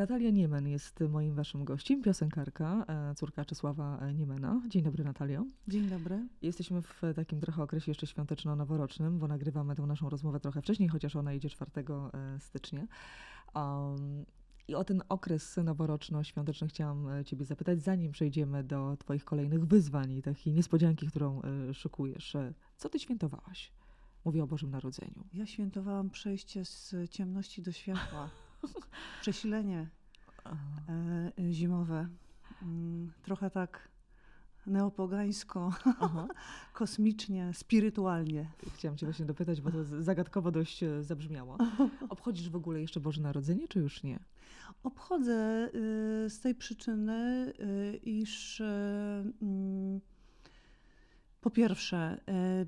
Natalia Niemen jest moim waszym gościem, piosenkarka, e, córka Czesława Niemena. Dzień dobry Natalio. Dzień dobry. Jesteśmy w takim trochę okresie jeszcze świąteczno-noworocznym, bo nagrywamy tę naszą rozmowę trochę wcześniej, chociaż ona idzie 4 e, stycznia. Um, i o ten okres noworoczno-świąteczny chciałam e, Ciebie zapytać, zanim przejdziemy do Twoich kolejnych wyzwań i takiej niespodzianki, którą szykujesz. Co Ty świętowałaś? Mówię o Bożym Narodzeniu. Ja świętowałam przejście z ciemności do światła. Przesilenie e, zimowe. Mm, trochę tak neopogańsko, kosmicznie, spirytualnie. Chciałam cię właśnie dopytać, bo to zagadkowo dość e, zabrzmiało. Obchodzisz w ogóle jeszcze Boże Narodzenie, czy już nie? Obchodzę y, z tej przyczyny, iż mm, po pierwsze, e,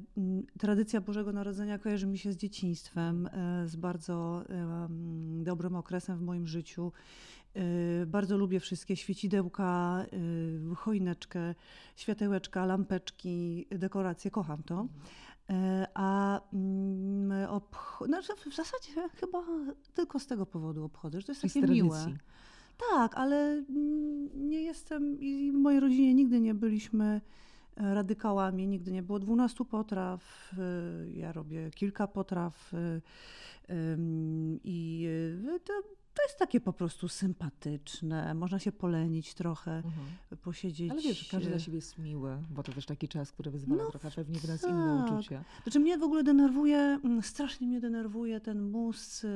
tradycja Bożego Narodzenia kojarzy mi się z dzieciństwem, e, z bardzo dobrym okresem w moim życiu. E, bardzo lubię wszystkie świecidełka, choineczkę, światełeczka, lampeczki, dekoracje. Kocham to. A obch- znaczy w zasadzie chyba tylko z tego powodu obchodzę, że to jest takie miłe. Tak, ale nie jestem i w mojej rodzinie nigdy nie byliśmy radykałami. Nigdy nie było 12 potraw. Y, ja robię kilka potraw y, i y, to, to jest takie po prostu sympatyczne. Można się polenić trochę, mhm. posiedzieć. Ale wiesz, każdy dla siebie jest miły, bo to też taki czas, który wyzwala no, trochę pewnie w nas tak. inne uczucia. Znaczy mnie w ogóle denerwuje, mm, strasznie mnie denerwuje ten mus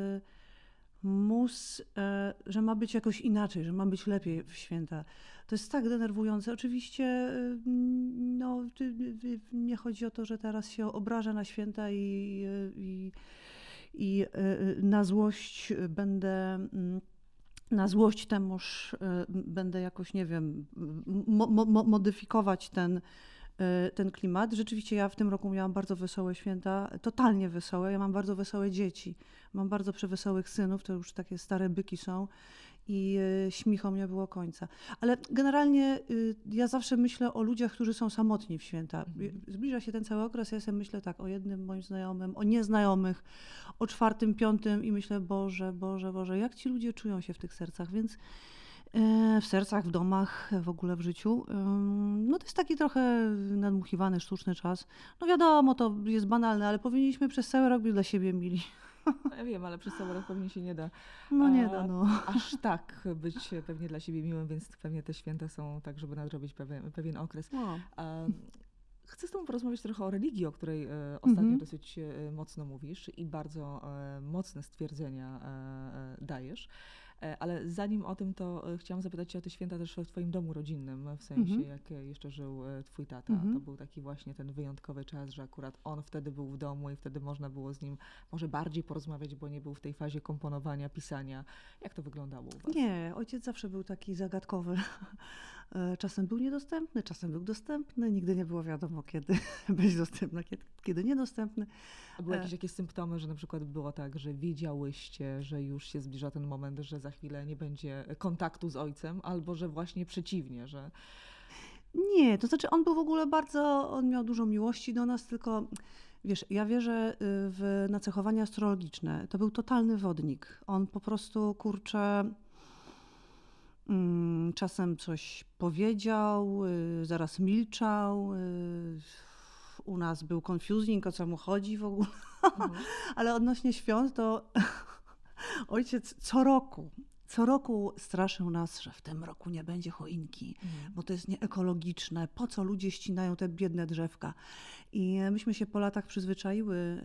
mus, że ma być jakoś inaczej, że ma być lepiej w święta. To jest tak denerwujące. Oczywiście e, no, nie chodzi o to, że teraz się obrażę na święta i, i, i na złość będę mm, na złość temuż będę jakoś, nie wiem, mo, mo, modyfikować ten, Y, ten klimat. Rzeczywiście ja w tym roku miałam bardzo wesołe święta, totalnie wesołe. Ja mam bardzo wesołe dzieci. Mam bardzo przewesołych synów, to już takie stare byki są i y, śmichom nie było końca. Ale generalnie y, ja zawsze myślę o ludziach, którzy są samotni w święta. Mhm. Zbliża się ten cały okres, ja sobie myślę tak o jednym moim znajomym, o nieznajomych, o czwartym, piątym i myślę, Boże, Boże, Boże, jak ci ludzie czują się w tych sercach, więc E, w sercach, w domach, w ogóle w życiu. No to jest taki trochę nadmuchiwany, sztuczny czas. No wiadomo, to jest banalne, ale powinniśmy przez cały rok być dla siebie mili. Ja wiem, ale przez cały rok pewnie się nie da. No nie da, no. Aż tak być pewnie dla siebie miłym, więc pewnie te święta są tak, żeby nadrobić pewien, pewien okres. No. Chcę z Tobą porozmawiać trochę o religii, o której e, ostatnio mhm. dosyć e, mocno mówisz i bardzo mocne stwierdzenia dajesz. E, ale zanim o tym, to e, chciałam zapytać Cię o te święta też w Twoim domu rodzinnym, w sensie mhm. jak jeszcze żył e, Twój tata. Mhm. To był taki właśnie ten wyjątkowy czas, że akurat on wtedy był w domu i wtedy można było z nim może bardziej porozmawiać, bo nie był w tej fazie komponowania, pisania. Jak to wyglądało u Was? Nie, ojciec zawsze był taki zagadkowy. Czasem był niedostępny, czasem był dostępny, nigdy nie było wiadomo, kiedy być dostępny, kiedy, kiedy niedostępny. A były jakieś, jakieś symptomy, że na przykład było tak, że wiedziałyście, że już się zbliża ten moment, że za chwilę nie będzie kontaktu z ojcem, albo że właśnie przeciwnie, że. Nie, to znaczy on był w ogóle bardzo, on miał dużo miłości do nas, tylko wiesz, ja wierzę y, w nacechowania astrologiczne. To był totalny wodnik. On po prostu, kurczę, czasem coś powiedział, y, zaraz milczał. Y, u nas był confusing, o co mu chodzi w ogóle. Mhm. Ale odnośnie świąt, to ojciec co roku co roku straszył nas, że w tym roku nie będzie choinki, mm. bo to jest nieekologiczne. Po co ludzie ścinają te biedne drzewka? I myśmy się po latach przyzwyczaiły,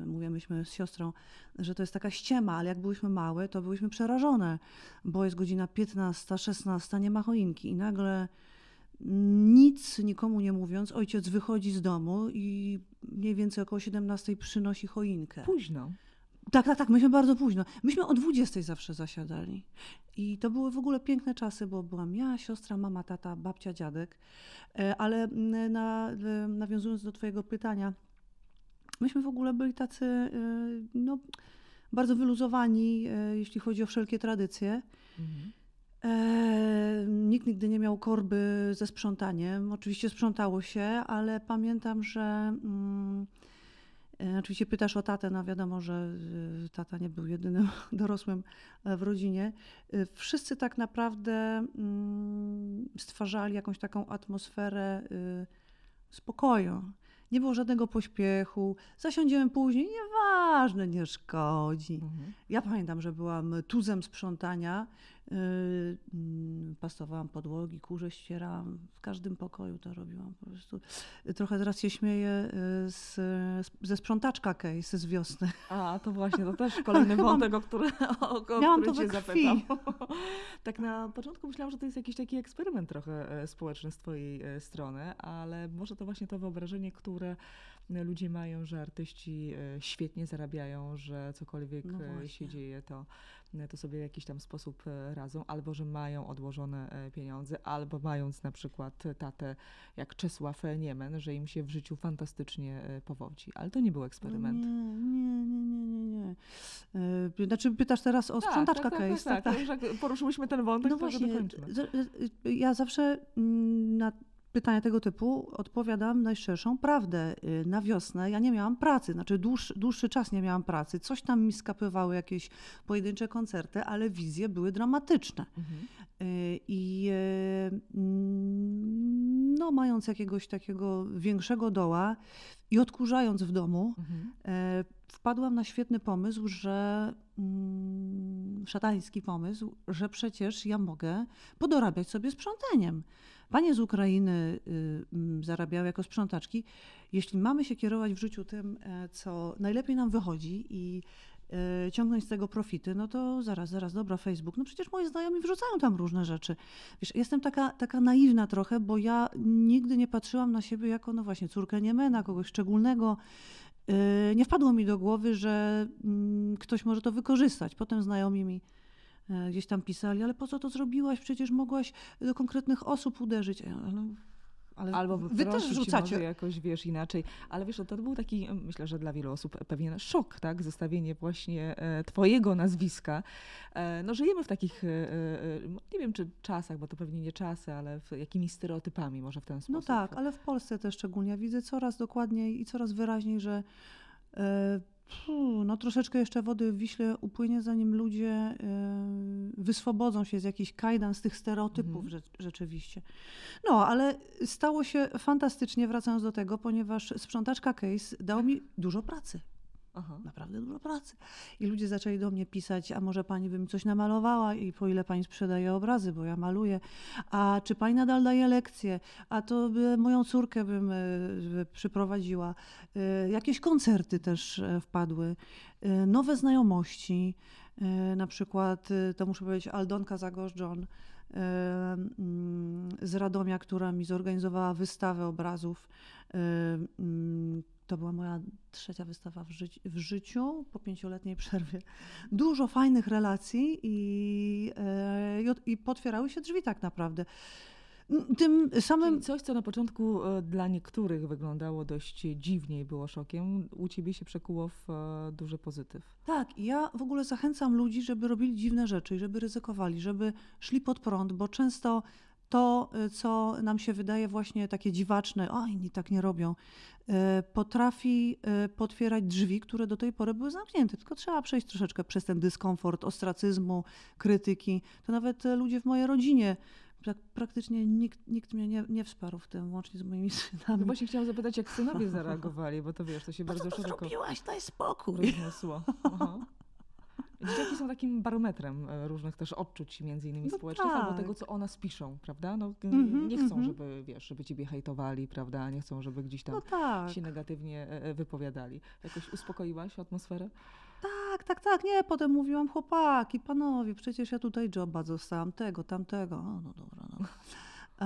yy, mówię myśmy z siostrą, że to jest taka ściema, ale jak byłyśmy małe, to byłyśmy przerażone, bo jest godzina 15, 16, nie ma choinki i nagle nic nikomu nie mówiąc, ojciec wychodzi z domu i mniej więcej około 17 przynosi choinkę. Późno. Tak, tak, tak. Myśmy bardzo późno. Myśmy o 20 zawsze zasiadali. I to były w ogóle piękne czasy, bo byłam ja, siostra, mama, tata, babcia, dziadek. E, ale na, nawiązując do Twojego pytania, myśmy w ogóle byli tacy e, no, bardzo wyluzowani, e, jeśli chodzi o wszelkie tradycje. Mhm. nikt nigdy nie miał korby ze sprzątaniem. Oczywiście sprzątało się, ale pamiętam, że. Mm, E, oczywiście pytasz o tatę, no wiadomo, że e, tata nie był jedynym dorosłym e, w rodzinie. Wszyscy tak naprawdę mm, stwarzali jakąś taką atmosferę spokoju. Nie było żadnego pośpiechu. Zasiądziemy później, nieważne, nie szkodzi. Mhm. Ja pamiętam, że byłam tuzem sprzątania Yy, mm, pastowałam podłogi, kurze ścierałam, w każdym pokoju to robiłam po prostu. Trochę teraz się śmieję yy, z, ze sprzątaczka case z wiosny. A, to właśnie, to też kolejny wątek, o który, o, o miałam który to cię zapytam. tak na początku myślałam, że to jest jakiś taki eksperyment trochę e, społeczny z twojej e, strony, ale może to właśnie to wyobrażenie, które ludzie mają, że artyści e, świetnie zarabiają, że cokolwiek no się dzieje, to to sobie w jakiś tam sposób e, radzą, albo że mają odłożone e, pieniądze, albo mając na przykład tatę jak Czesław Niemen, że im się w życiu fantastycznie e, powodzi. Ale to nie był eksperyment. Nie, nie, nie, nie, nie. Znaczy pytasz teraz o tak, sprzątaczka tak, tak, case. Tak, tak, tak. tak. Poruszyłyśmy ten wątek, no to właśnie, dokończmy. Ja zawsze mm, na pytania tego typu odpowiadam najszczerszą prawdę. Y, na wiosnę ja nie miałam pracy, znaczy dłuższy, dłuższy czas nie miałam pracy. Coś tam mi skapywały jakieś pojedyncze koncerty, ale wizje były dramatyczne. Mhm. Y, I y, mm, no, mając jakiegoś takiego większego doła i odkurzając w domu, mhm. wpadłam na świetny pomysł, że mm, szatański pomysł, że przecież ja mogę podorabiać sobie sprzątaniem. Panie z Ukrainy y, mm, zarabiały jako sprzątaczki. Jeśli mamy się kierować w życiu tym, e, co najlepiej nam wychodzi i e, ciągnąć z tego profity, no to zaraz, zaraz, dobra, Facebook. No przecież moi znajomi wrzucają tam różne rzeczy. Wiesz, jestem taka, taka naiwna trochę, bo ja nigdy nie patrzyłam na siebie jako, no właśnie, córkę Niemena, kogoś szczególnego. E, nie wpadło mi do głowy, że mm, ktoś może to wykorzystać. Potem znajomi mi gdzieś tam pisali, ale po co to zrobiłaś? Przecież mogłaś do konkretnych osób uderzyć. Ale, ale Albo wy też wrzucacie. Jakoś, wiesz, inaczej. Ale wiesz, to był taki, myślę, że dla wielu osób pewien szok, tak? Zostawienie właśnie e, twojego nazwiska. E, no żyjemy w takich, nie wiem czy czasach, bo to pewnie nie czasy, ale jakimiś stereotypami może w ten no sposób. No tak, ale w Polsce też szczególnie. Widzę coraz dokładniej i coraz wyraźniej, że no troszeczkę jeszcze wody w Wiśle upłynie, zanim ludzie y, wyswobodzą się z jakichś kajdan, z tych stereotypów mhm. rzeczywiście. No, ale stało się fantastycznie, wracając do tego, ponieważ sprzątaczka Case dał mi dużo pracy. Aha. Naprawdę dużo pracy. I ludzie zaczęli do mnie pisać, a może pani by mi coś namalowała i po ile pani sprzedaje obrazy, bo ja maluję. A czy pani nadal daje lekcje? A to by moją córkę bym y, przyprowadziła. Y, jakieś koncerty też e, wpadły. Nowe znajomości. Na przykład, to muszę powiedzieć, Aldonka Zagorz-John mm, z Radomia, która mi zorganizowała wystawę obrazów mm, to była moja trzecia wystawa w, w życiu po pięcioletniej przerwie. Dużo fajnych relacji i, e, i potwierały się drzwi tak naprawdę. Tym samym... Czyli coś, co na początku e, dla niektórych wyglądało dość dziwnie i było szokiem, u ciebie się przekuło w e, duży pozytyw. Tak, i ja w ogóle zachęcam ludzi, żeby robili dziwne rzeczy, żeby ryzykowali, żeby szli pod prąd, bo często to, y, co nam się wydaje właśnie takie dziwaczne, o inni tak nie robią, y, potrafi y, potwierać drzwi, które do tej pory były zamknięte. Tylko trzeba przejść troszeczkę przez ten dyskomfort ostracyzmu, krytyki. To nawet ludzie w mojej rodzinie praktycznie nikt, nikt mnie nie, nie wsparł w tym, łącznie z moimi synami. No właśnie chciałam zapytać, jak synowie zareagowali, bo to wiesz, to się bardzo to szeroko... zrobiłaś, daj spokój. Rozniosło. Aha. Dzieciaki są takim barometrem e, różnych też odczuć, między innymi no społecznych, tak. albo tego, co o nas piszą, prawda? No, mm-hmm, nie chcą, mm-hmm. żeby, wiesz, żeby ciebie hejtowali, prawda? Nie chcą, żeby gdzieś tam no tak. się negatywnie e, e, wypowiadali. Jakoś uspokoiłaś atmosferę? Tak, tak, tak. Nie, potem mówiłam, chłopaki, panowie, przecież ja tutaj joba zostałam, tego, tamtego. O, no dobra, no.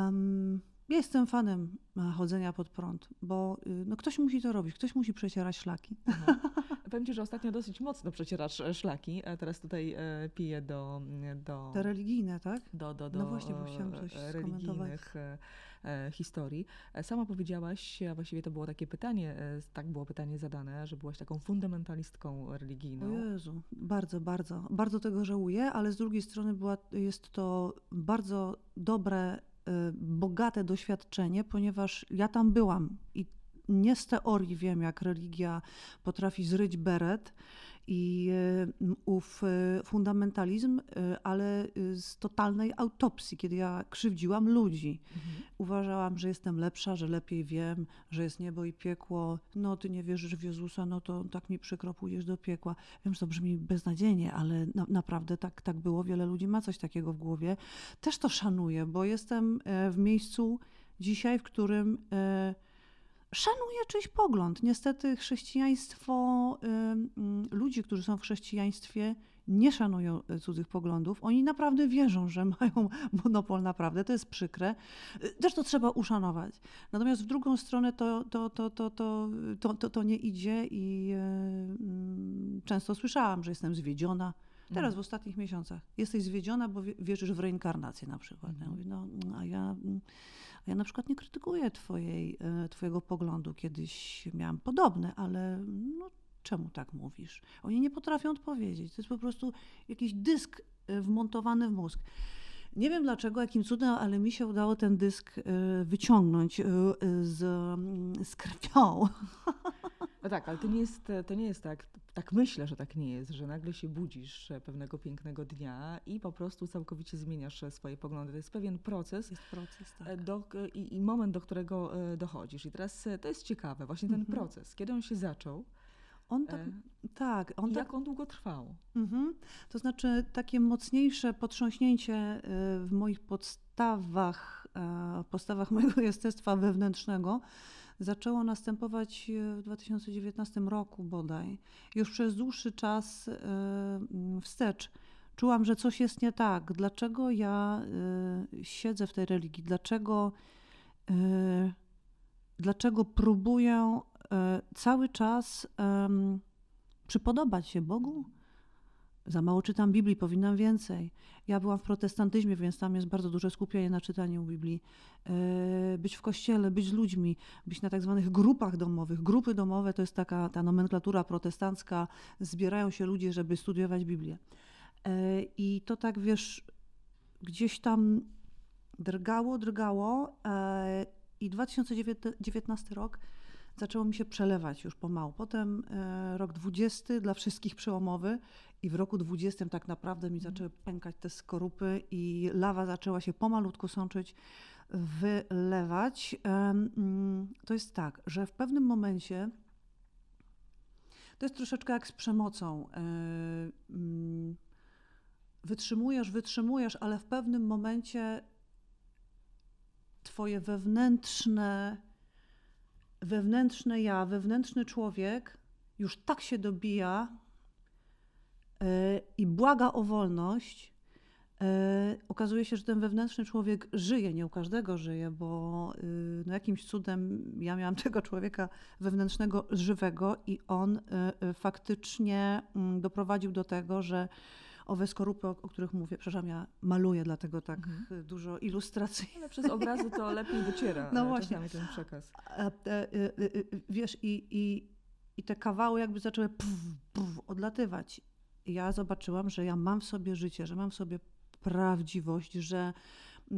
Um, ja jestem fanem chodzenia pod prąd, bo y, no, ktoś musi to robić, ktoś musi przecierać szlaki. Mhm. Powiem Ci, że ostatnio dosyć mocno przecierasz e, szlaki. Teraz tutaj e, piję do, do... Te religijne, tak? Do, do, do no właśnie, bo chciałam coś religijnych e, historii. Sama powiedziałaś, a właściwie to było takie pytanie, tak było pytanie zadane, że byłaś taką fundamentalistką religijną. O Jezu, bardzo, bardzo. Bardzo tego żałuję, ale z drugiej strony była, jest to bardzo dobre, bogate doświadczenie, ponieważ ja tam byłam i nie z teorii wiem, jak religia potrafi zryć beret i e, ów e, fundamentalizm, e, ale z totalnej autopsji, kiedy ja krzywdziłam ludzi. Mhm. Uważałam, że jestem lepsza, że lepiej wiem, że jest niebo i piekło. No, ty nie wierzysz w Jezusa, no to tak mi przykro, pójdziesz do piekła. Wiem, że to brzmi beznadziejnie, ale na, naprawdę tak, tak było. Wiele ludzi ma coś takiego w głowie. Też to szanuję, bo jestem w miejscu dzisiaj, w którym szanuję czyjś pogląd. Niestety chrześcijaństwo, y, ludzi, którzy są w chrześcijaństwie, nie szanują y, cudzych poglądów. Oni naprawdę wierzą, że mają monopol naprawdę. To jest przykre. Y, też to trzeba uszanować. Natomiast w drugą stronę to, to, to, to, to, to, to, to nie idzie i y, często słyszałam, że jestem zwiedziona. Teraz mm. w ostatnich miesiącach jesteś zwiedziona, bo wierzysz w reinkarnację na przykład. Ja mówię, no, a ja mm, ja na przykład nie krytykuję twojej, e, twojego poglądu. Kiedyś miałam podobne, ale no, czemu tak mówisz? Oni nie potrafią odpowiedzieć. To jest po prostu jakiś dysk e, wmontowany w mózg. Nie wiem dlaczego, jakim cudem, ale mi się udało ten dysk e, wyciągnąć z, z krwią. No tak, ale to nie jest, to nie jest tak, tak myślę, że tak nie jest, że nagle się budzisz e, pewnego pięknego dnia i po prostu całkowicie zmieniasz e, swoje poglądy. To jest pewien proces, jest proces tak. E, do, i, i, moment, do którego dochodzisz. I teraz to jest ciekawe, właśnie ten mhm. proces, kiedy on się zaczął. On tak, tak on jak tak, on długo trwał? Mhm. To znaczy takie mocniejsze potrząśnięcie w moich podstawach, podstawach mojego jestestwa wewnętrznego zaczęło następować e, w 2019 roku bodaj. Już przez dłuższy czas e, wstecz czułam, że coś jest nie tak. Dlaczego ja e, siedzę w tej religii? Dlaczego, dlaczego próbuję cały czas przypodobać się Bogu? Za mało czytam Biblii, powinnam więcej. Ja byłam w protestantyzmie, więc tam jest bardzo duże skupienie na czytaniu Biblii. E, być w kościele, być z ludźmi, być na tak zwanych grupach domowych. Grupy domowe to jest taka ta nomenklatura protestancka. Zbierają się ludzie, żeby studiować Biblię. E, I to tak, wiesz, gdzieś tam drgało, drgało. E, I 2019 rok zaczęło mi się przelewać już pomału. Potem rok 20 dla wszystkich przełomowy i w roku 20 tak naprawdę mi zaczęły pękać te skorupy i lawa zaczęła się pomalutku sączyć, wylewać. Mm, to jest tak, że w pewnym momencie to jest troszeczkę jak z przemocą. E, mm, wytrzymujesz, wytrzymujesz, ale w pewnym momencie twoje wewnętrzne, wewnętrzne ja, wewnętrzny człowiek już tak się dobija, E, i błaga o wolność, e, okazuje się, że ten wewnętrzny człowiek żyje, nie u każdego żyje, bo y, no jakimś cudem ja miałam tego człowieka wewnętrznego żywego i on y, faktycznie mm, doprowadził do tego, że owe skorupy, o, których mówię, przepraszam, ja maluję, dlatego tak mhm. dużo ilustracji. Ale przez obrazy to lepiej dociera no właśnie. ten przekaz. Y, wiesz, i, i, i te kawały jakby zaczęły puf, puf, odlatywać ja zobaczyłam, że ja mam w sobie życie, że mam w sobie prawdziwość, że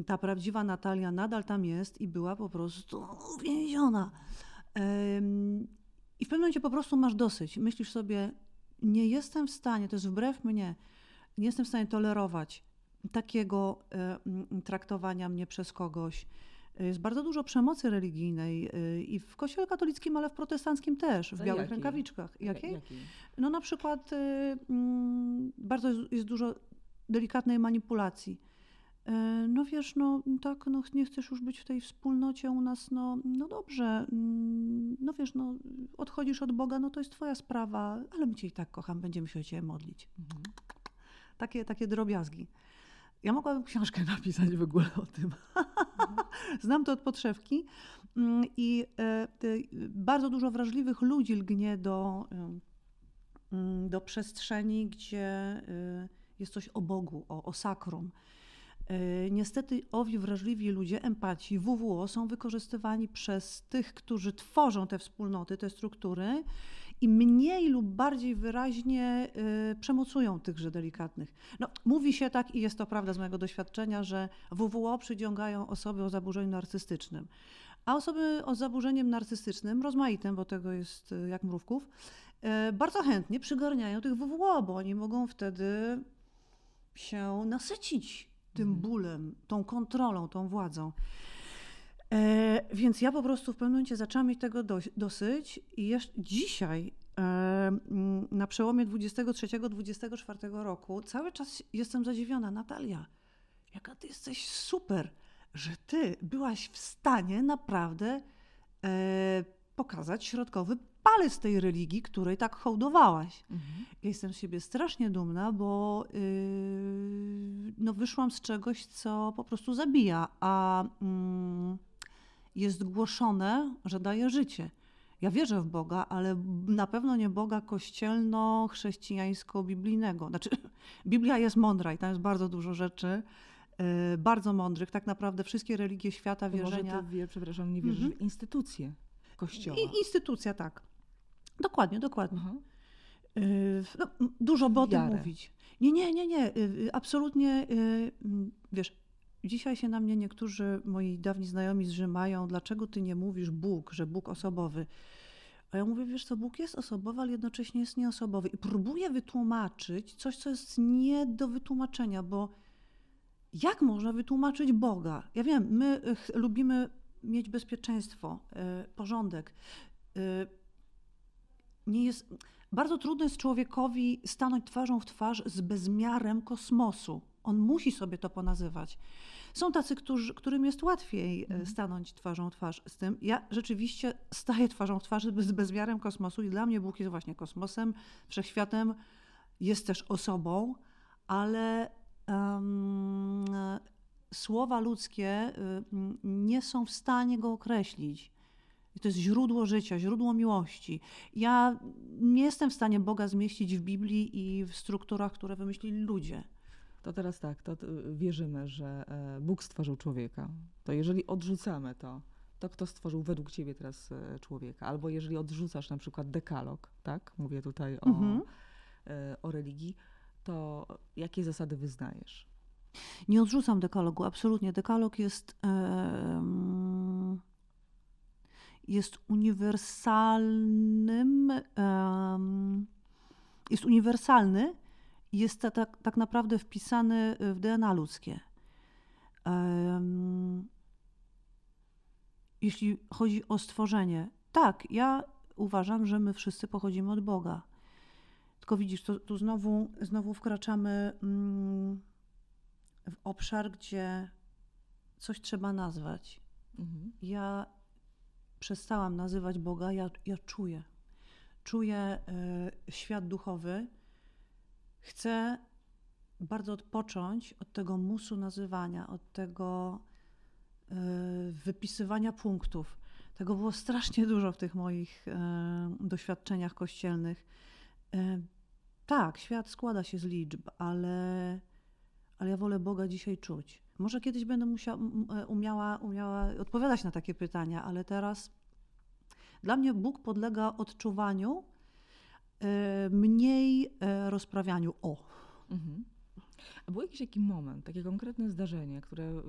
ta prawdziwa Natalia nadal tam jest i była po prostu uwięziona. I w pewnym momencie po prostu masz dosyć. Myślisz sobie, nie jestem w stanie, to jest wbrew mnie, nie jestem w stanie tolerować takiego traktowania mnie przez kogoś. Jest bardzo dużo przemocy religijnej y, i w kościele katolickim, ale w protestanckim też, w białych jaki? rękawiczkach. Jakiej? Jaki? No na przykład mm, bardzo jest dużo delikatnej manipulacji. No wiesz, no tak, no nie chcesz już być w tej wspólnocie u nas, no, no dobrze, no wiesz, no odchodzisz od Boga, no to jest twoja sprawa, ale my cię i tak kocham, będziemy się o ciebie modlić. Mhm. Takie, takie drobiazgi. Ja mogłabym książkę napisać w ogóle o tym. Znam to od podszewki mm, i e, bardzo dużo wrażliwych ludzi lgnie do, mm, do przestrzeni, gdzie e, jest coś o Bogu, o, o sakrum. E, niestety owi wrażliwi ludzie, empaci, WWO są wykorzystywani przez tych, którzy tworzą te wspólnoty, te struktury i mniej lub bardziej wyraźnie y, przemocują tychże delikatnych. No, mówi się tak i jest to prawda z mojego doświadczenia, że WWO przyciągają osoby o zaburzeniu narcystycznym. A osoby o zaburzeniem narcystycznym, rozmaitym, bo tego jest y, jak mrówków, y, bardzo chętnie przygarniają tych WWO, bo oni mogą wtedy się nasycić tym mhm. bólem, tą kontrolą, tą władzą. E, więc ja po prostu w pewnym momencie zaczęłam mieć tego dosyć i jeszcze dzisiaj e, mm, na przełomie 23-24 roku cały czas jestem zadziwiona. Natalia, jaka ty jesteś super, że ty byłaś w stanie naprawdę e, pokazać środkowy palec tej religii, której tak hołdowałaś. Mhm. Ja jestem z siebie strasznie dumna, bo yy, no wyszłam z czegoś, co po prostu zabija, a yy, jest głoszone, że daje życie. Ja wierzę w Boga, ale na pewno nie Boga kościelno-chrześcijańsko-biblijnego. Znaczy, Biblia jest mądra i tam jest bardzo dużo rzeczy, yy, bardzo mądrych. Tak naprawdę wszystkie religie świata, wierzenia... Może ty, wie, przepraszam, nie wierzysz mhm. w instytucje kościoła. I, instytucja, tak. Dokładnie, dokładnie. Yy, no, dużo o tym mówić. Nie, nie, nie, nie. Yy, absolutnie, yy, wiesz, dzisiaj się na mnie niektórzy moi dawni znajomi zrzymają, dlaczego ty nie mówisz Bóg, że Bóg osobowy. A ja mówię, wiesz co, Bóg jest osobowy, ale jednocześnie jest nieosobowy. I próbuję wytłumaczyć coś, co jest nie do wytłumaczenia, bo jak można wytłumaczyć Boga? Ja wiem, my lubimy mieć bezpieczeństwo, porządek nie jest. Bardzo trudno jest człowiekowi stanąć twarzą w twarz z bezmiarem kosmosu. On musi sobie to ponazywać. Są tacy, którzy, którym jest łatwiej e, mhm. stanąć twarzą w twarz z tym. Ja rzeczywiście staję twarzą w twarz z bezmiarem kosmosu i dla mnie Bóg jest właśnie kosmosem, wszechświatem, jest też osobą, ale um, słowa ludzkie um, nie są w stanie go określić. I to jest źródło życia, źródło miłości. Ja nie jestem w stanie Boga zmieścić w Biblii i w strukturach, które wymyślili ludzie. To teraz tak, to wierzymy, że e, Bóg stworzył człowieka. To jeżeli odrzucamy to, to kto stworzył według ciebie teraz e, człowieka? Albo jeżeli odrzucasz na przykład dekalog, tak? Mówię tutaj o, mhm. E, o religii, to jakie zasady wyznajesz? Nie odrzucam dekalogu, absolutnie. Dekalog jest. Jest uniwersalnym, jest uniwersalny jest tak, tak naprawdę wpisany w DNA ludzkie. Jeśli chodzi o stworzenie, tak, ja uważam, że my wszyscy pochodzimy od Boga. Tylko widzisz, to, tu znowu, znowu wkraczamy mm, w obszar, gdzie coś trzeba nazwać. Mhm. Ja przestałam nazywać Boga, ja, ja czuję. Czuję y, świat duchowy. Chcę bardzo odpocząć od tego musu nazywania, od tego y, wypisywania punktów. Tego było strasznie dużo w tych moich y, doświadczeniach kościelnych. tak, świat składa się z liczb, ale, ale ja wolę Boga dzisiaj czuć. Może kiedyś będę musiała, e, umiała, umiała odpowiadać na takie pytania, ale teraz dla mnie Bóg podlega odczuwaniu, e, mniej e, rozprawianiu o. Mhm. A był jakiś taki moment, takie konkretne zdarzenie, które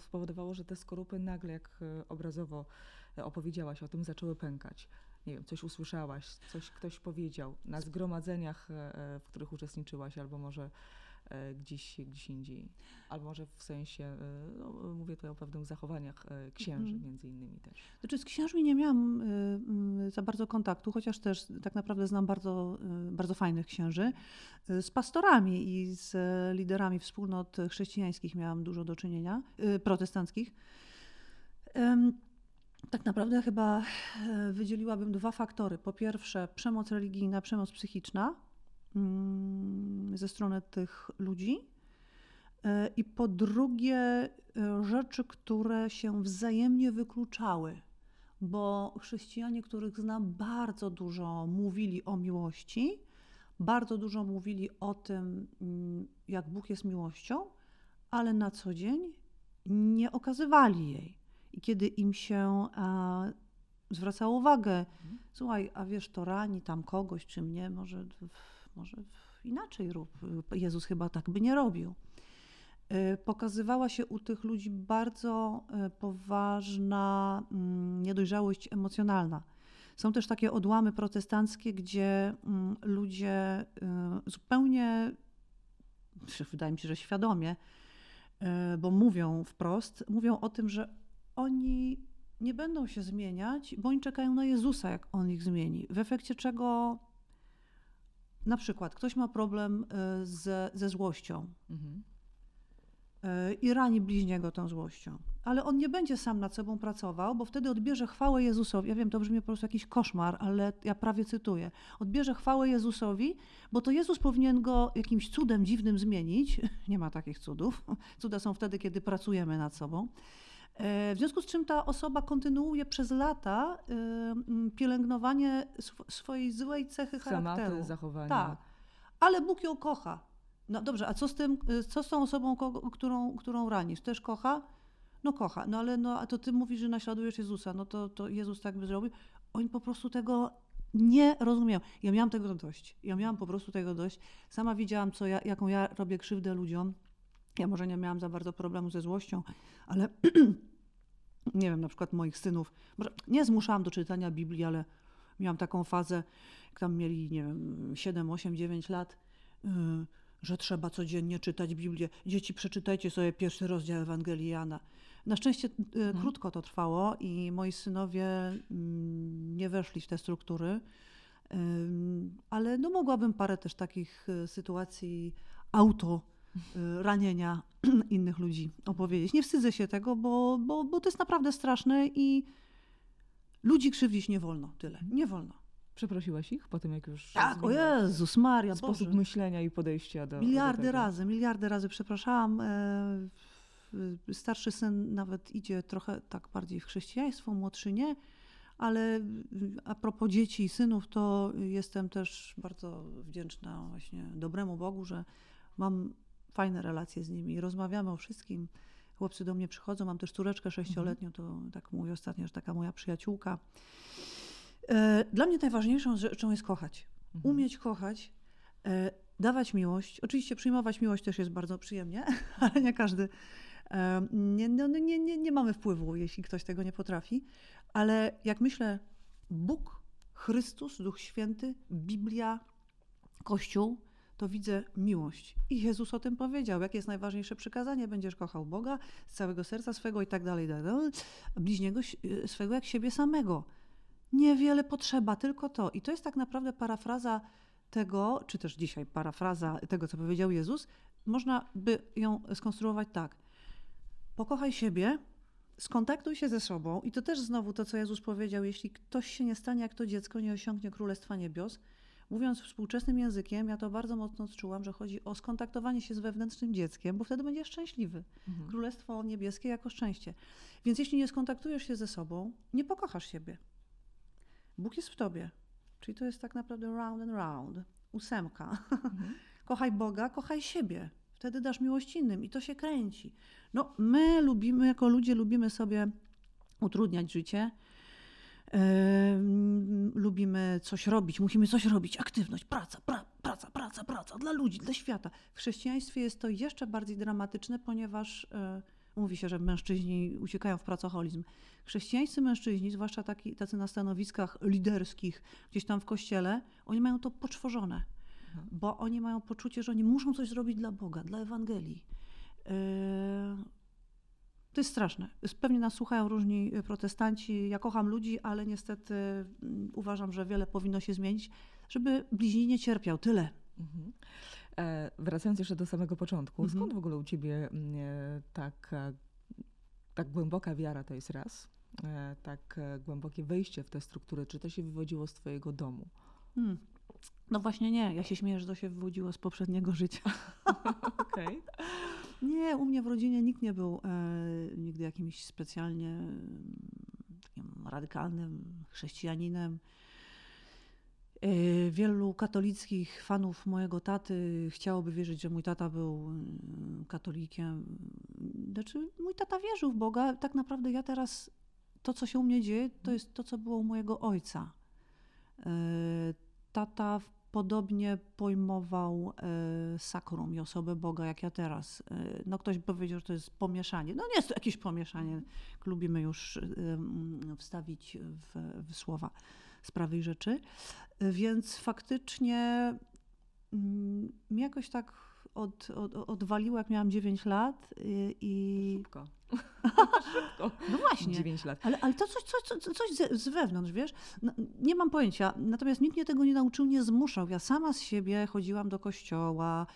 spowodowało, że te skorupy nagle, jak obrazowo opowiedziałaś o tym, zaczęły pękać? Nie wiem, coś usłyszałaś, coś ktoś powiedział na zgromadzeniach, w których uczestniczyłaś, albo może E, gdzieś, gdzieś indziej. Albo może w sensie, e, no, mówię tutaj o pewnych zachowaniach e, księży mm. między innymi też. Znaczy z księżmi nie miałam za bardzo kontaktu, chociaż też tak naprawdę znam bardzo, bardzo fajnych księży. Z pastorami i z liderami wspólnot chrześcijańskich miałam dużo do czynienia, protestanckich. Tak naprawdę chyba wydzieliłabym dwa faktory. Po pierwsze, przemoc religijna, przemoc psychiczna, Mm, ze strony tych ludzi. E, I po drugie, e, rzeczy, które się wzajemnie wykluczały, bo chrześcijanie, których znam, bardzo dużo mówili o miłości, bardzo dużo mówili o tym, mm, jak Bóg jest miłością, ale na co dzień nie okazywali jej. I kiedy im się a, zwracało uwagę, mhm. słuchaj, a wiesz, to rani tam kogoś czy mnie, może może inaczej rób. Jezus chyba tak by nie robił. y, pokazywała się u tych ludzi bardzo y, poważna mm, niedojrzałość emocjonalna. Są też takie odłamy protestanckie, gdzie mm, ludzie y, zupełnie, wydaje mi się, że świadomie, bo mówią wprost, mówią o tym, że oni nie będą się zmieniać, bo oni czekają na Jezusa, jak on ich zmieni. W efekcie czego na przykład ktoś ma problem ze, ze złością mhm. E, i rani bliźniego tą złością, ale on nie będzie sam nad sobą pracował, bo wtedy odbierze chwałę Jezusowi. Ja wiem, to brzmi po prostu jakiś koszmar, ale ja prawie cytuję. Odbierze chwałę Jezusowi, bo to Jezus powinien go jakimś cudem dziwnym zmienić. Nie ma takich cudów. Cuda są wtedy, kiedy pracujemy nad sobą. E, w związku z czym ta osoba kontynuuje przez lata e, pielęgnowanie swojej złej cechy Schematy, charakteru. zachowania. Tak. Ale Bóg ją kocha. No dobrze, a co z tym, e, co z tą osobą, którą, którą ranisz? Też kocha? No kocha. No ale no, a to ty mówisz, że naśladujesz Jezusa. No to, to Jezus tak by zrobił. Oni po prostu tego nie rozumieją. Ja miałam tego dość. Ja miałam po prostu tego dość. Sama widziałam, co ja, jaką ja robię krzywdę ludziom ja może nie miałam za bardzo problemu ze złością, ale nie wiem, na przykład moich synów, nie zmuszałam do czytania Biblii, ale miałam taką fazę, jak tam mieli, nie wiem, 7, 8, 9 lat, yy, że trzeba codziennie czytać Biblię. Dzieci, przeczytajcie sobie pierwszy rozdział Ewangelii Jana. Na szczęście hmm. krótko to trwało i moi synowie yy, nie weszli w te struktury, ale no mogłabym parę też takich y, sytuacji auto ranienia innych ludzi opowiedzieć. Nie wstydzę się tego, bo, bo, bo to jest naprawdę straszne i ludzi krzywdzić nie wolno. Tyle. Nie wolno. Przeprosiłaś ich po tym, jak już. Tak, o Jezus Maria. Sposób Boże. myślenia i podejścia do. Miliardy do razy, miliardy razy przepraszałam. E, starszy syn nawet idzie trochę tak bardziej w chrześcijaństwo, młodszy nie. Ale a propos dzieci i synów, to jestem też bardzo wdzięczna właśnie dobremu Bogu, że mam fajne relacje z nimi. Rozmawiamy o wszystkim. Chłopcy do mnie przychodzą. Mam też córeczkę sześcioletnią, to tak mówię ostatnio, że taka moja przyjaciółka. E, dla mnie najważniejszą rzeczą jest kochać. Mhm. Umieć kochać, e, dawać miłość. Oczywiście przyjmować miłość też jest bardzo przyjemnie, ale nie każdy. E, nie, no, no, nie, nie, nie mamy wpływu, jeśli ktoś tego nie potrafi. Ale jak myślę, Bóg, Chrystus, Duch Święty, Biblia, Kościół, to widzę miłość. I Jezus o tym powiedział. Jakie jest najważniejsze przykazanie? Będziesz kochał Boga z całego serca swego i tak dalej, bliźniego y, swego jak siebie samego. Niewiele potrzeba, tylko to. I to jest tak naprawdę parafraza tego, czy też dzisiaj parafraza tego, co powiedział Jezus. Można by ją skonstruować tak. Pokochaj siebie, skontaktuj się ze sobą i to też znowu to, co Jezus powiedział, jeśli ktoś się nie stanie jak to dziecko, nie osiągnie Królestwa Niebios, Mówiąc współczesnym językiem, ja to bardzo mocno odczułam, że chodzi o skontaktowanie się z wewnętrznym dzieckiem, bo wtedy będziesz szczęśliwy. Mhm. Królestwo niebieskie jako szczęście. Więc jeśli nie skontaktujesz się ze sobą, nie pokochasz siebie. Bóg jest w tobie. Czyli to jest tak naprawdę round and round. Ósemka. Mhm. kochaj Boga, kochaj siebie. Wtedy dasz miłość innym i to się kręci. No, my lubimy, jako ludzie lubimy sobie utrudniać życie, lubimy coś robić, musimy coś robić, aktywność, praca, pra, praca, praca, praca dla ludzi, dla świata. W chrześcijaństwie jest to jeszcze bardziej dramatyczne, ponieważ e, mówi się, że mężczyźni uciekają w pracoholizm. Chrześcijańscy mężczyźni, zwłaszcza taki, tacy na stanowiskach liderskich, gdzieś tam w kościele, oni mają to poczworzone, mhm. bo oni mają poczucie, że oni muszą coś zrobić dla Boga, dla Ewangelii. E, to jest straszne. Pewnie nas słuchają różni y, protestanci. Ja kocham ludzi, ale niestety mm, uważam, że wiele powinno się zmienić, żeby bliźni nie cierpiał. Tyle. Mhm. E, wracając jeszcze do samego początku, mhm. skąd w ogóle u ciebie mm, e, tak, tak głęboka wiara to jest raz, e, tak e, głębokie wejście w te struktury? Czy to się wywodziło z twojego domu? Hmm. No właśnie nie. Ja się śmieję, że to się wywodziło z poprzedniego życia. Okej. Okay. Nie, u mnie w rodzinie nikt nie był e, nigdy jakimś specjalnie mm, takim radykalnym chrześcijaninem. E, wielu katolickich fanów mojego taty chciałoby wierzyć, że mój tata był mm, katolikiem. Znaczy, mój tata wierzył w Boga. Tak naprawdę ja teraz, to co się u mnie dzieje, to jest to, co było u mojego ojca. E, tata podobnie pojmował e, sakrum i osobę Boga, jak ja teraz. E, no ktoś powiedział, że to jest pomieszanie. No nie jest to jakieś pomieszanie. Lubimy już e, wstawić w, w słowa sprawy i rzeczy. Więc faktycznie mm, jakoś tak od, od, odwaliło, jak miałam 9 lat i... Szybko. Szybko. No właśnie. 9 lat. Ale, ale to coś, coś, coś z, z wewnątrz, wiesz? No, nie mam pojęcia. Natomiast nikt mnie tego nie nauczył, nie zmuszał. Ja sama z siebie chodziłam do kościoła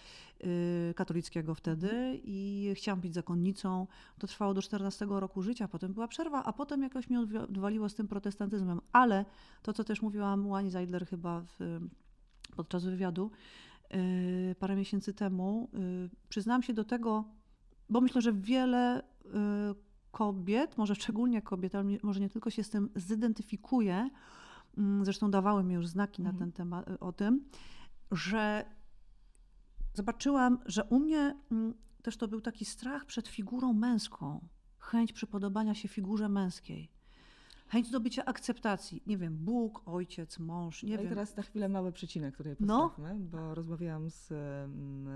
y, katolickiego wtedy i chciałam być zakonnicą. To trwało do 14 roku życia, potem była przerwa, a potem jakoś mnie odwaliło z tym protestantyzmem. Ale to, co też mówiłam Łani Zeidler chyba w, podczas wywiadu, y, parę miesięcy temu, y, przyznałam się do tego, bo myślę, że wiele y, kobiet, może szczególnie kobiet, ale może nie tylko się z tym zidentyfikuje, mm, zresztą dawały mi już znaki mhm. na ten temat, o tym, że zobaczyłam, że u mnie mm, też to był taki strach przed figurą męską, chęć przypodobania się figurze męskiej chęć zdobycia akceptacji. Nie wiem, Bóg, ojciec, mąż, nie no wiem. I teraz na chwilę mały przecinek tutaj no. postawmy, no. bo rozmawiałam z um,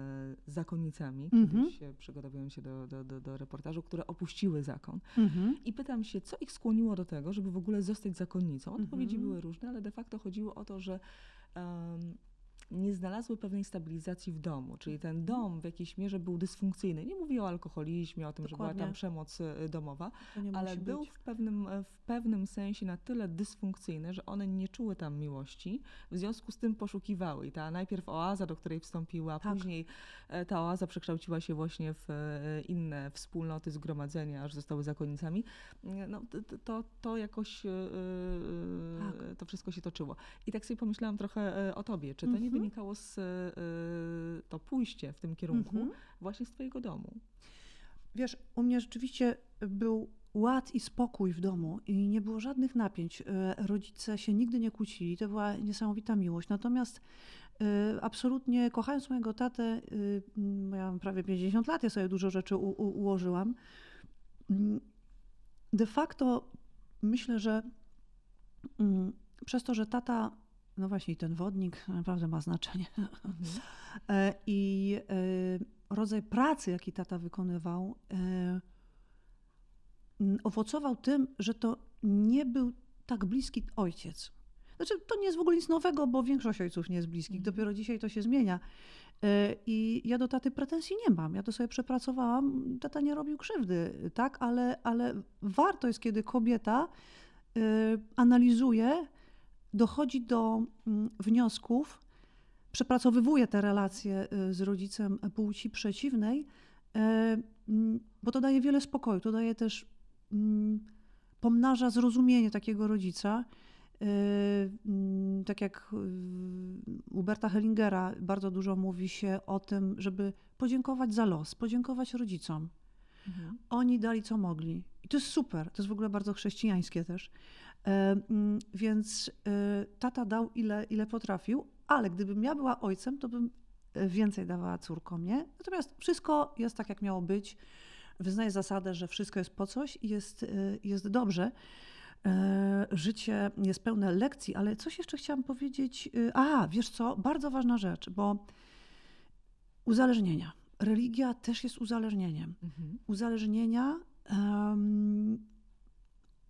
zakonnicami, mm -hmm. kiedyś przygotowując się do, do, do, do, reportażu, które opuściły zakon. Mm -hmm. I pytam się, co ich skłoniło do tego, żeby w ogóle zostać zakonnicą. Odpowiedzi mm -hmm. były różne, ale de facto chodziło o to, że um, nie znalazły pewnej stabilizacji w domu, czyli ten dom w jakiejś mierze był dysfunkcyjny. Nie mówię o alkoholizmie, o tym, Dokładnie. że była tam przemoc y, domowa, ale był w pewnym, w pewnym sensie na tyle dysfunkcyjny, że one nie czuły tam miłości, w związku z tym poszukiwały. I ta najpierw oaza, do której wstąpiła, tak. później e, ta oaza przekształciła się właśnie w e, inne wspólnoty, zgromadzenia, aż zostały zakonnicami. No, to, to jakoś e, tak. to wszystko się toczyło. I tak sobie pomyślałam trochę o tobie. Czy to nie mhm wynikało z y, to pójście w tym kierunku mhm. właśnie z twojego domu? Wiesz, u mnie rzeczywiście był ład i spokój w domu i nie było żadnych napięć. Y, rodzice się nigdy nie kłócili, to była niesamowita miłość. Natomiast y, absolutnie kochając mojego tatę, ja mam prawie 50 lat, ja sobie dużo rzeczy u, u, ułożyłam. Mm, de facto myślę, że mm, przez to, że tata no właśnie, ten wodnik naprawdę ma znaczenie. Mhm. E, I e, rodzaj pracy, jaki tata wykonywał, e, owocował tym, że to nie był tak bliski ojciec. Znaczy, to nie jest w ogóle nic nowego, bo większość ojców nie jest bliskich. Mhm. Dopiero dzisiaj to się zmienia. I ja do taty pretensji nie mam. Ja to sobie przepracowałam. Tata nie robił krzywdy, tak? Ale, ale warto jest, kiedy kobieta analizuje, dochodzi do mm, wniosków, przepracowywuje te relacje y, z rodzicem płci przeciwnej, e, mm, bo to daje wiele spokoju, to daje też, mm, pomnaża zrozumienie takiego rodzica. E, tak jak u Berta Hellingera bardzo dużo mówi się o tym, żeby podziękować za los, podziękować rodzicom. Mhm. Oni dali co mogli. I to jest super, to jest w ogóle bardzo chrześcijańskie też. E, mm, więc e, tata dał ile, ile potrafił, ale gdybym ja była ojcem, to bym e, więcej dawała córkom, nie? Natomiast wszystko jest tak, jak miało być. Wyznaję zasadę, że wszystko jest po coś i jest, jest dobrze. Życie jest pełne lekcji, ale coś jeszcze chciałam powiedzieć. A, wiesz co, bardzo ważna rzecz, bo uzależnienia. Religia też jest uzależnieniem. Mhm. Uzależnienia um,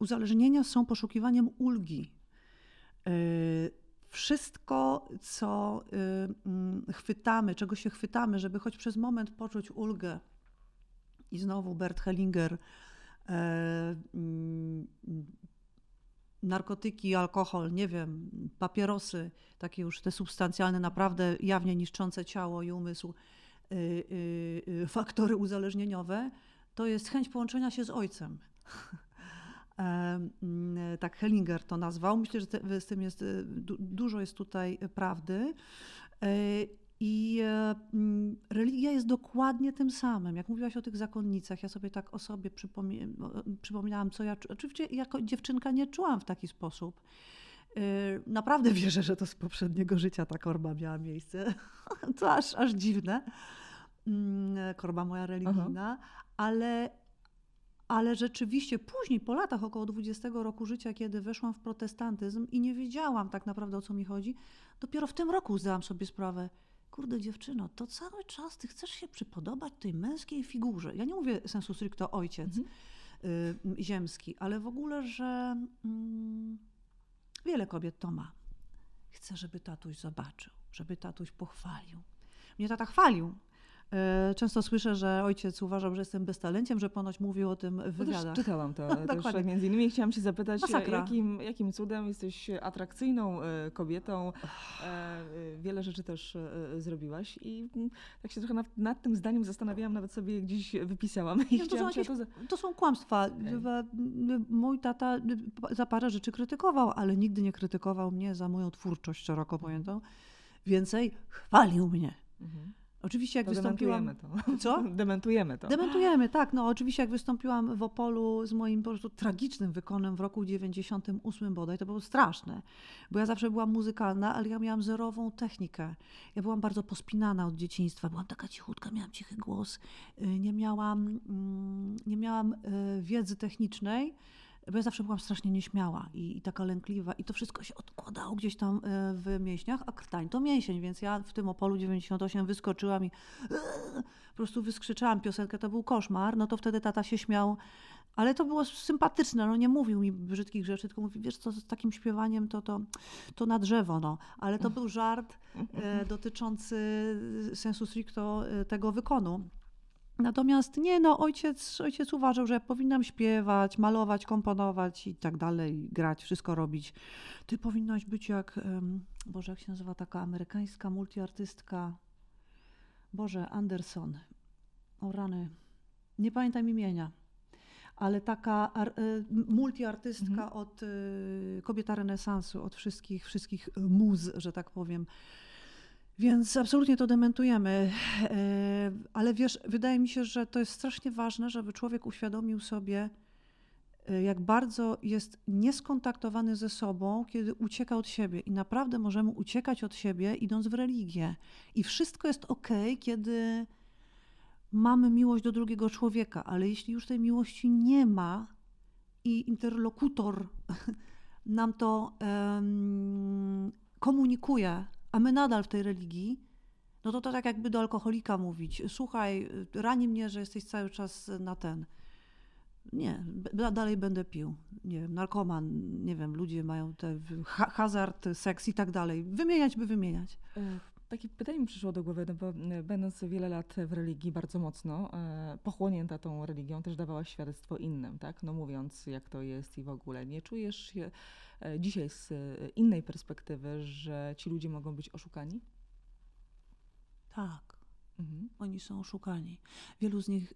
uzależnienia są poszukiwaniem ulgi. E, wszystko, co mm, chwytamy, czego się chwytamy, żeby choć przez moment poczuć ulgę, i znowu Bert Hellinger, e, mm, narkotyki, alkohol, nie wiem, papierosy, takie już te substancjalne, naprawdę jawnie niszczące ciało i umysł, faktory uzależnieniowe, to jest chęć połączenia się z ojcem. Mm, tak Hellinger to nazwał. Myślę, że te, z tym jest, y, dużo jest tutaj prawdy. E, I e, mm, religia jest dokładnie tym samym. Jak mówiłaś o tych zakonnicach, ja sobie tak o sobie przypominałam, co ja Oczywiście jako dziewczynka nie czułam w taki sposób. E, naprawdę wierzę, że to z poprzedniego życia ta korba miała miejsce. To aż, aż dziwne. Mm, korba moja religijna, Aha. ale ale rzeczywiście później, po latach, około 20 roku życia, kiedy weszłam w protestantyzm i nie wiedziałam tak naprawdę o co mi chodzi, dopiero w tym roku zdałam sobie sprawę, kurde dziewczyno, to cały czas ty chcesz się przypodobać tej męskiej figurze. Ja nie mówię sensu stricto ojciec mhm. y, ziemski, ale w ogóle, że y, wiele kobiet to ma. Chcę, żeby tatuś zobaczył, żeby tatuś pochwalił. Mnie tata chwalił, często słyszę, że ojciec uważał, że jestem beztalenciem, że ponoć mówił o tym w wywiadach. No czytałam to też między innymi. Chciałam się zapytać, jakim, jakim cudem jesteś atrakcyjną e, kobietą. E, wiele rzeczy też zrobiłaś i mm, tak się trochę nad, nad tym zdaniem zastanawiałam, nawet sobie gdzieś wypisałam. I to, są jakieś, to, to, są kłamstwa. Okay. Mój tata za parę rzeczy krytykował, ale nigdy nie krytykował mnie za moją twórczość szeroko pojętą. Więcej chwalił mnie. Mhm. Oczywiście jak to wystąpiłam... Dementujemy to. Co? Dementujemy to. Dementujemy, tak. No oczywiście jak wystąpiłam w Opolu z moim po prostu tragicznym wykonem w roku 98 bodaj, to było straszne. Bo ja zawsze byłam muzykalna, ale ja miałam zerową technikę. Ja byłam bardzo pospinana od dzieciństwa. Byłam taka cichutka, miałam cichy głos. Y, nie miałam, mm, nie miałam y, wiedzy technicznej bo ja zawsze byłam strasznie nieśmiała i, i, taka lękliwa i to wszystko się odkładało gdzieś tam e, w mięśniach, a krtań to mięsień, więc ja w tym Opolu 98 wyskoczyłam i po prostu wyskrzyczałam piosenkę, to był koszmar, no to wtedy tata się śmiał, ale to było sympatyczne, no nie mówił mi brzydkich rzeczy, tylko mówi, wiesz co, z takim śpiewaniem to, to, to na drzewo, no. Ale to był żart e, dotyczący sensu stricto e, tego wykonu. Natomiast nie, no ojciec, ojciec uważał, że powinnam śpiewać, malować, komponować i tak dalej, grać, wszystko robić. Ty powinnaś być jak, Boże, jak się nazywa taka amerykańska multiartystka, Boże, Anderson, o rany, nie pamiętam imienia, ale taka ar, e, multiartystka mhm. od y, kobieta renesansu, od wszystkich, wszystkich muz, że tak powiem. Więc absolutnie to dementujemy. E, ale wiesz, wydaje mi się, że to jest strasznie ważne, żeby człowiek uświadomił sobie, e, jak bardzo jest nieskontaktowany ze sobą, kiedy ucieka od siebie. I naprawdę możemy uciekać od siebie, idąc w religię. I wszystko jest ok, kiedy mamy miłość do drugiego człowieka, ale jeśli już tej miłości nie ma i interlokutor nam to um, komunikuje, a my nadal w tej religii, no to to tak jakby do alkoholika mówić, słuchaj, rani mnie, że jesteś cały czas na ten. Nie, dalej będę pił. Nie wiem, narkoman, nie wiem, ludzie mają te hazard, seks i tak dalej. Wymieniać by wymieniać. Takie pytanie mi przyszło do głowy, no bo e, będąc wiele lat w religii bardzo mocno, e, pochłonięta tą religią, też dawałaś świadectwo innym, tak? No mówiąc jak to jest i w ogóle. Nie czujesz się E, dzisiaj z innej perspektywy, że ci ludzie mogą być oszukani? Tak. Mhm. Oni są oszukani. Wielu z nich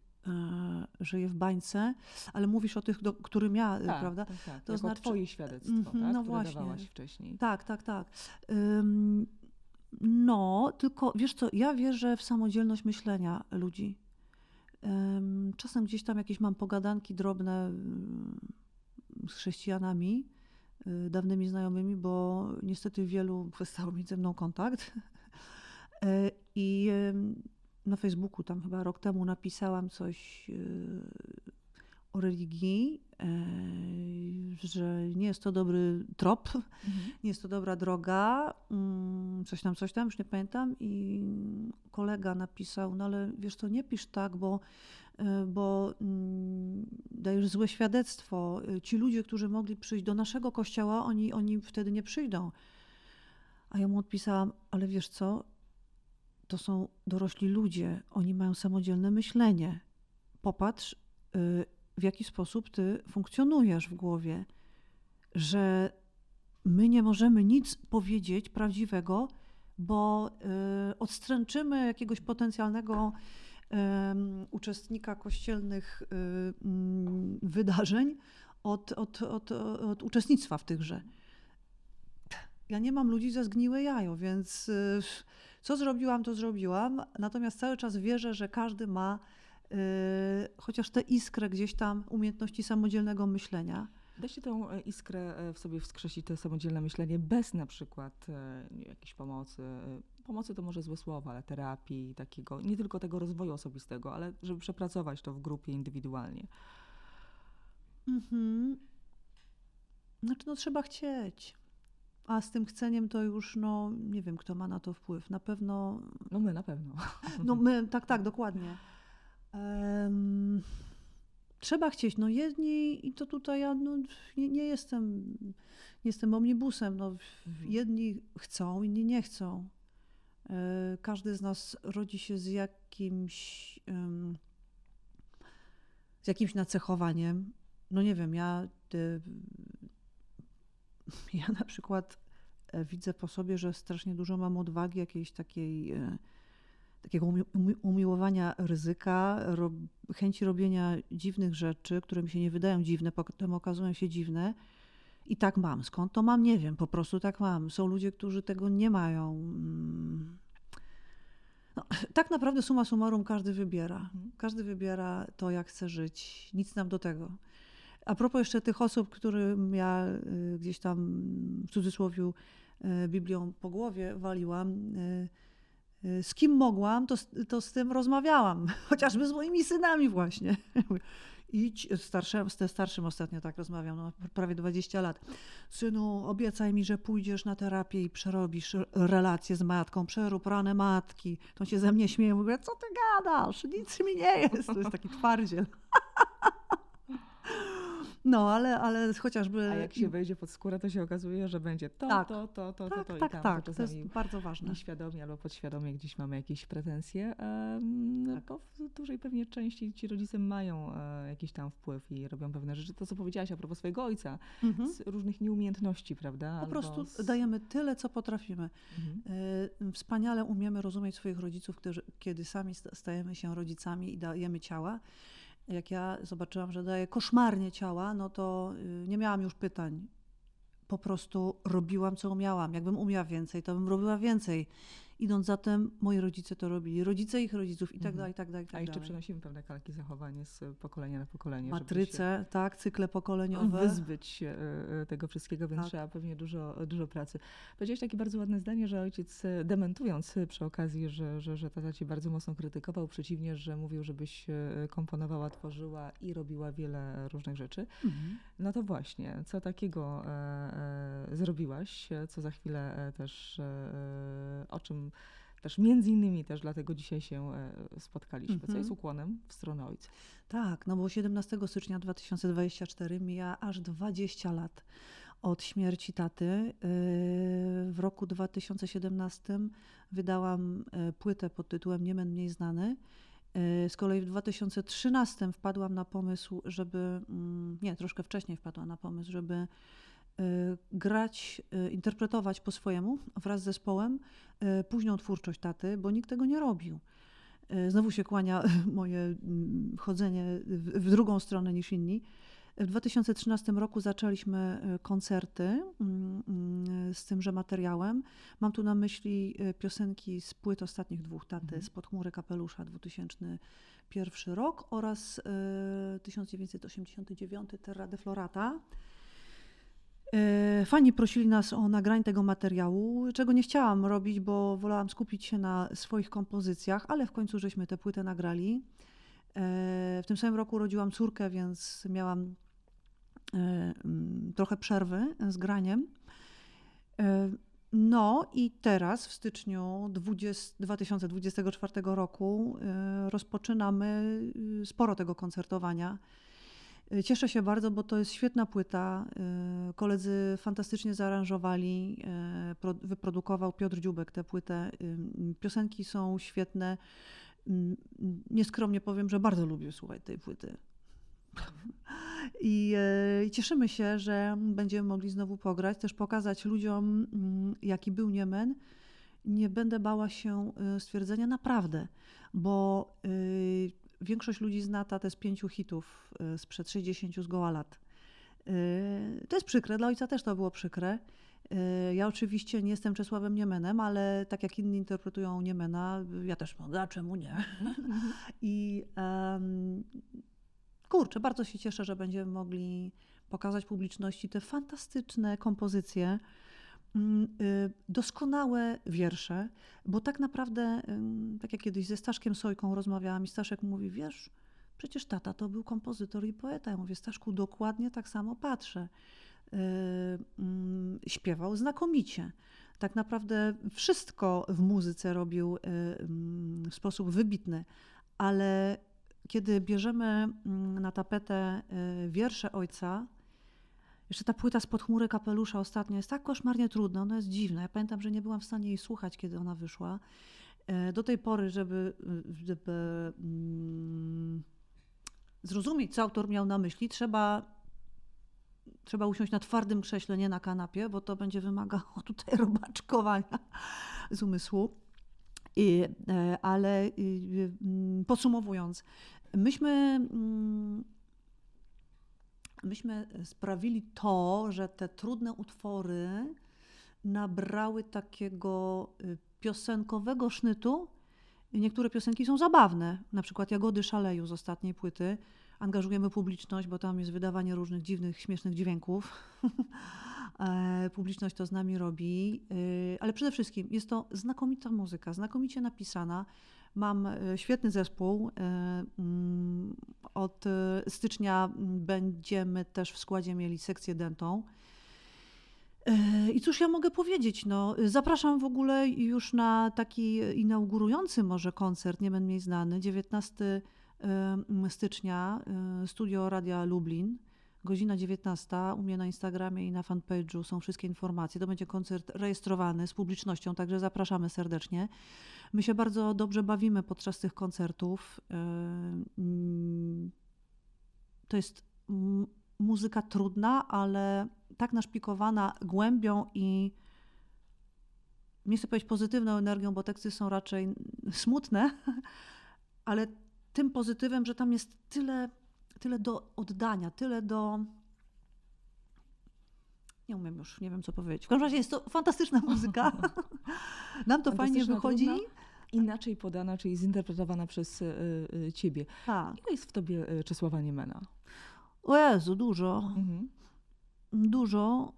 żyje w bańce, ale mówisz o tych, do, którym ja, tak, prawda? Tak, tak. To jako znaczy twoje świadectwo, mm, tak? No które właśnie. dawałaś wcześniej. Tak, tak, tak. Um, no, tylko wiesz co, ja wierzę w samodzielność myślenia ludzi. Czasem gdzieś tam jakieś mam pogadanki drobne um, z chrześcijanami, Y, dawnymi znajomymi, bo niestety wielu przestało mieć ze mną kontakt. Y, I na Facebooku tam chyba rok temu napisałam coś y, o religii, że nie jest to dobry trop, mhm. nie jest to dobra droga, mm, coś tam, coś tam, już nie pamiętam. I kolega napisał, no ale wiesz to nie pisz tak, bo E, bo mm, dajesz złe świadectwo. E, ci ludzie, którzy mogli przyjść do naszego kościoła, oni, oni wtedy nie przyjdą. A ja mu odpisałam, ale wiesz co, to są dorośli ludzie, oni mają samodzielne myślenie. Popatrz, e, w jaki sposób ty funkcjonujesz w głowie, że my nie możemy nic powiedzieć prawdziwego, bo odstręczymy jakiegoś potencjalnego uczestnika kościelnych y, mm, wydarzeń od, od, od, od uczestnictwa w tychże. Ja nie mam ludzi ze zgniłe jajo, więc y, co zrobiłam, to zrobiłam. Natomiast cały czas wierzę, że każdy ma y, chociaż tę iskrę gdzieś tam umiejętności samodzielnego myślenia. Da się tę e, iskrę e, w sobie wskrzesić, to samodzielne myślenie, bez na przykład e, jakiejś pomocy. Pomocy to może złe słowa, ale terapii, takiego, nie tylko tego rozwoju osobistego, ale żeby przepracować to w grupie indywidualnie. Mhm. Znaczy, no trzeba chcieć. A z tym chceniem to już, no nie wiem, kto ma na to wpływ. Na pewno. No my na pewno. No my, tak, tak, dokładnie. Um, trzeba chcieć. No jedni, i to tutaj ja no, nie, nie jestem, nie jestem omnibusem. No, jedni chcą, inni nie chcą. E, każdy z nas rodzi się z jakimś, z jakimś nacechowaniem. No nie wiem, ja, ja na przykład e, widzę po sobie, że strasznie dużo mam odwagi jakiejś takiej e, takiego umiłowania ryzyka, chęci robienia dziwnych rzeczy, które mi się nie wydają dziwne, potem okazują się dziwne. I tak mam. Skąd to mam? Nie wiem. Po prostu tak mam. Są ludzie, którzy tego nie mają. Mm. No, tak naprawdę suma summarum każdy wybiera. Każdy wybiera to, jak chce żyć. Nic nam do tego. A propos jeszcze tych osób, którym ja y, gdzieś tam w cudzysłowie y, Biblią po głowie waliłam, y, z kim mogłam, to, to z tym rozmawiałam. Chociażby z moimi synami właśnie. Idź, starszym, z starszym ostatnio tak rozmawiam, no, prawie 20 lat. Synu, obiecaj mi, że pójdziesz na terapię i przerobisz relacje z matką, przerób rane matki. To się ze mnie śmieje, mówię, co ty gadasz? Nic mi nie jest. To jest taki twardziel. No, ale, ale chociażby... A jak się wejdzie pod skórę, to się okazuje, że będzie to, tak. to, to, to, tak, to, to tak, i tam. Tak, to jest bardzo ważne. Nieświadomie albo podświadomie gdzieś mamy jakieś pretensje, tak. bo w dużej pewnie części ci rodzice mają e, jakiś tam wpływ i robią pewne rzeczy. To, co powiedziałaś a propos swojego ojca, mhm. z różnych nieumiejętności, prawda? Po prostu z... dajemy tyle, co potrafimy. Mhm. E, wspaniale umiemy rozumieć swoich rodziców, którzy, kiedy sami stajemy się rodzicami i dajemy ciała jak ja zobaczyłam, że daje koszmarnie ciała, no to y, nie miałam już pytań. Po prostu robiłam, co umiałam. Jakbym umiała więcej, to bym robiła więcej. Idąc za tym, moi rodzice to robili, rodzice ich rodziców i tak mhm. dalej, i tak dalej. I tak A jeszcze przenosimy pewne kalki zachowanie z pokolenia na pokolenie. Matryce, tak, cykle pokoleniowe. Wyzbyć się e, e, tego wszystkiego, więc tak. trzeba pewnie dużo, dużo pracy. Powiedziałeś takie bardzo ładne zdanie, że ojciec e, dementując przy okazji, że, że, że tata cię bardzo mocno krytykował, przeciwnie, że mówił, żebyś komponowała, tworzyła i robiła wiele różnych rzeczy. Mhm. No to właśnie, co takiego e, e, zrobiłaś, co za chwilę też e, o czym też między innymi też dlatego dzisiaj się e, spotkaliśmy, -hmm. co jest mhm. ukłonem w stronę ojca. Tak, no bo 17 stycznia 2024 mija aż 20 lat od śmierci taty. E, w roku 2017 wydałam e, płytę pod tytułem Nie men mniej znany. Z kolei w 2013 wpadłam na pomysł, żeby, mm, nie, troszkę wcześniej wpadłam na pomysł, żeby grać, y, interpretować po swojemu wraz z zespołem y, późną twórczość taty, bo nikt tego nie robił. Znowu się kłania moje mm, chodzenie w drugą stronę niż inni. W 2013 roku zaczęliśmy koncerty mm, mm, z tymże materiałem. Mam tu na myśli piosenki z płyt ostatnich dwóch taty, mhm. Spod chmury kapelusza 2001 rok oraz 1989 Terra de Florata. E, fani prosili nas o nagrań tego materiału, czego nie chciałam robić, bo wolałam skupić się na swoich kompozycjach, ale w końcu żeśmy tę płytę nagrali. E, w tym samym roku urodziłam córkę, więc miałam e, mm, trochę przerwy z graniem. No i teraz w styczniu 20, 2024 roku rozpoczynamy sporo tego koncertowania. Y, cieszę się bardzo, bo to jest świetna płyta. Y, koledzy fantastycznie zaaranżowali, y, wyprodukował Piotr Dziubek tę płytę. Piosenki są świetne. Nieskromnie powiem, że bardzo lubię słuchać tej płyty. I, cieszymy się, że będziemy mogli znowu pograć, też pokazać ludziom, jaki był Niemen. Nie będę bała się stwierdzenia naprawdę, bo większość ludzi zna tatę z pięciu hitów y, sprzed 60 zgoła lat. Y, to jest przykre, dla ojca też to było przykre. Y, ja oczywiście nie jestem Czesławem Niemenem, ale tak jak inni interpretują Niemena, ja też mogę, a czemu nie? I um, kurczę, bardzo się cieszę, że będziemy mogli pokazać publiczności te fantastyczne kompozycje, doskonałe wiersze, bo tak naprawdę, tak jak kiedyś ze Staszkiem Sojką rozmawiałam i Staszek mówi, wiesz, przecież tata to był kompozytor i poeta. Ja mówię, Staszku, dokładnie tak samo patrzę. Yy, yy, śpiewał znakomicie. Tak naprawdę wszystko w muzyce robił yy, w sposób wybitny, ale kiedy bierzemy mm, na tapetę y, wiersze ojca, jeszcze ta płyta spod chmury kapelusza ostatnio jest tak koszmarnie trudna, ona jest dziwna. Ja pamiętam, że nie byłam w stanie jej słuchać, kiedy ona wyszła. E, do tej pory, żeby, żeby mm, zrozumieć, co autor miał na myśli, trzeba, trzeba usiąść na twardym krześle, nie na kanapie, bo to będzie wymagało tutaj robaczkowania z umysłu. I, e, ale mm, podsumowując, myśmy, mm, myśmy sprawili to, że te trudne utwory nabrały takiego y, piosenkowego sznytu. Niektóre piosenki są zabawne, na przykład Jagody Szaleju z ostatniej płyty. Angażujemy publiczność, bo tam jest wydawanie różnych dziwnych, śmiesznych dźwięków. E, publiczność to z nami robi, y, ale przede wszystkim jest to znakomita muzyka, znakomicie napisana. Mam e, świetny zespół. E, mm, od stycznia będziemy też w składzie mieli sekcję dentą. I cóż ja mogę powiedzieć? No, zapraszam w ogóle już na taki inaugurujący może koncert, nie będę mniej znany, 19 stycznia, studio Radia Lublin godzina 19. U mnie na Instagramie i na fanpage'u są wszystkie informacje. To będzie koncert rejestrowany z publicznością, także zapraszamy serdecznie. My się bardzo dobrze bawimy podczas tych koncertów. To jest muzyka trudna, ale tak naszpikowana głębią i nie chcę powiedzieć pozytywną energią, bo teksty są raczej smutne, ale tym pozytywem, że tam jest tyle tyle do oddania, tyle do. Nie umiem już, nie wiem co powiedzieć. W każdym razie jest to fantastyczna muzyka. Nam to fajnie wychodzi. Inaczej podana, czyli zinterpretowana przez y, y, ciebie. Tak. Ile jest w tobie y, Czesława Niemena? O Jezu, dużo. Mhm. Dużo.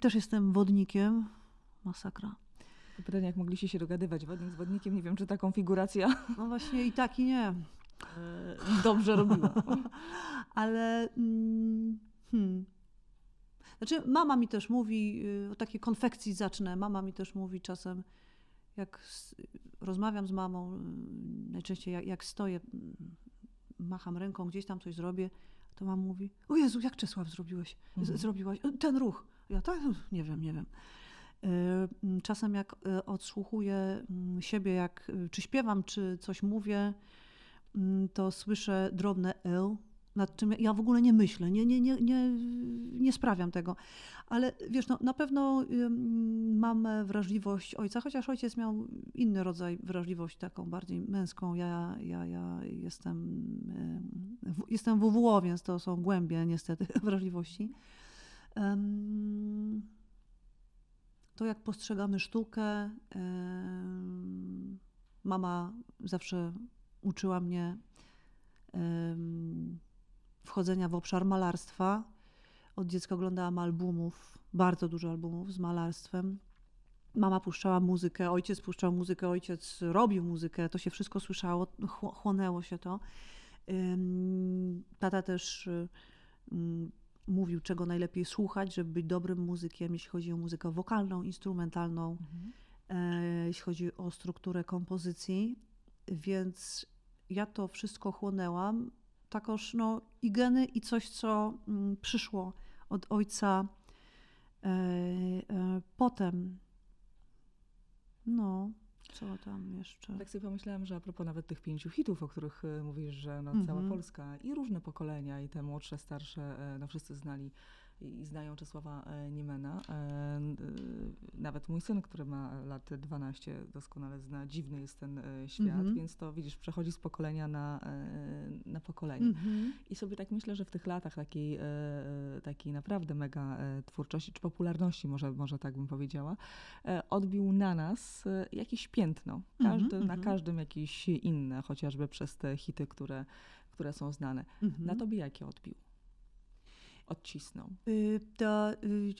też jestem wodnikiem. Masakra. Pytanie, jak mogliście się dogadywać wodnik z wodnikiem? Nie wiem, czy ta konfiguracja... No właśnie i tak i nie. E, dobrze robiła. Ale mm, hmm. Znaczy, mama mi też mówi, y, o takiej konfekcji zacznę. Mama mi też mówi czasem, jak rozmawiam z mamą, y, najczęściej jak, jak stoję, mm, macham ręką, gdzieś tam coś zrobię, to mama mówi: O Jezu, jak Czesław zrobiłeś? Mhm. Zrobiłaś ten ruch. Ja tak, nie wiem, nie wiem. Y, mm, czasem jak odsłuchuję siebie, jak czy śpiewam, czy coś mówię, to słyszę drobne L, nad czym ja w ogóle nie myślę, nie, nie, nie, nie, nie sprawiam tego. Ale wiesz, no, na pewno mam wrażliwość ojca, chociaż ojciec miał inny rodzaj wrażliwości, taką bardziej męską. Ja, ja, ja jestem, jestem WWO, więc to są głębie niestety wrażliwości. To jak postrzegamy sztukę, mama zawsze uczyła mnie wchodzenia w obszar malarstwa. Od dziecka oglądałam albumów, bardzo dużo albumów z malarstwem. Mama puszczała muzykę, ojciec puszczał muzykę, ojciec robił muzykę, to się wszystko słyszało, chłonęło się to. Tata też mówił, czego najlepiej słuchać, żeby być dobrym muzykiem, jeśli chodzi o muzykę wokalną, instrumentalną, mhm. E, jeśli chodzi o strukturę kompozycji. Więc ja to wszystko chłonęłam. Takoż no, i geny, i coś, co mm, przyszło od ojca e, e, potem. No, co tam jeszcze? Tak sobie pomyślałam, że a propos nawet tych pięciu hitów, o których e, mówisz, że no, cała mm -hmm. Polska i różne pokolenia, i te młodsze, starsze, no wszyscy znali i znają Czesława e, Niemena. E, nawet mój syn, który ma lat 12, doskonale zna, dziwny jest ten e, świat, mm -hmm. więc to widzisz, przechodzi z pokolenia na, na pokolenie. Mm -hmm. I sobie tak myślę, że w tych latach takiej, takiej naprawdę mega twórczości, czy popularności, może, może tak bym powiedziała, odbił na nas jakieś piętno. Każdy, mm -hmm. Na mhm. każdym jakieś inne, chociażby przez te hity, które, które są znane. Mhm. Na tobie jakie odbił? Odcisnął? Y, to, y,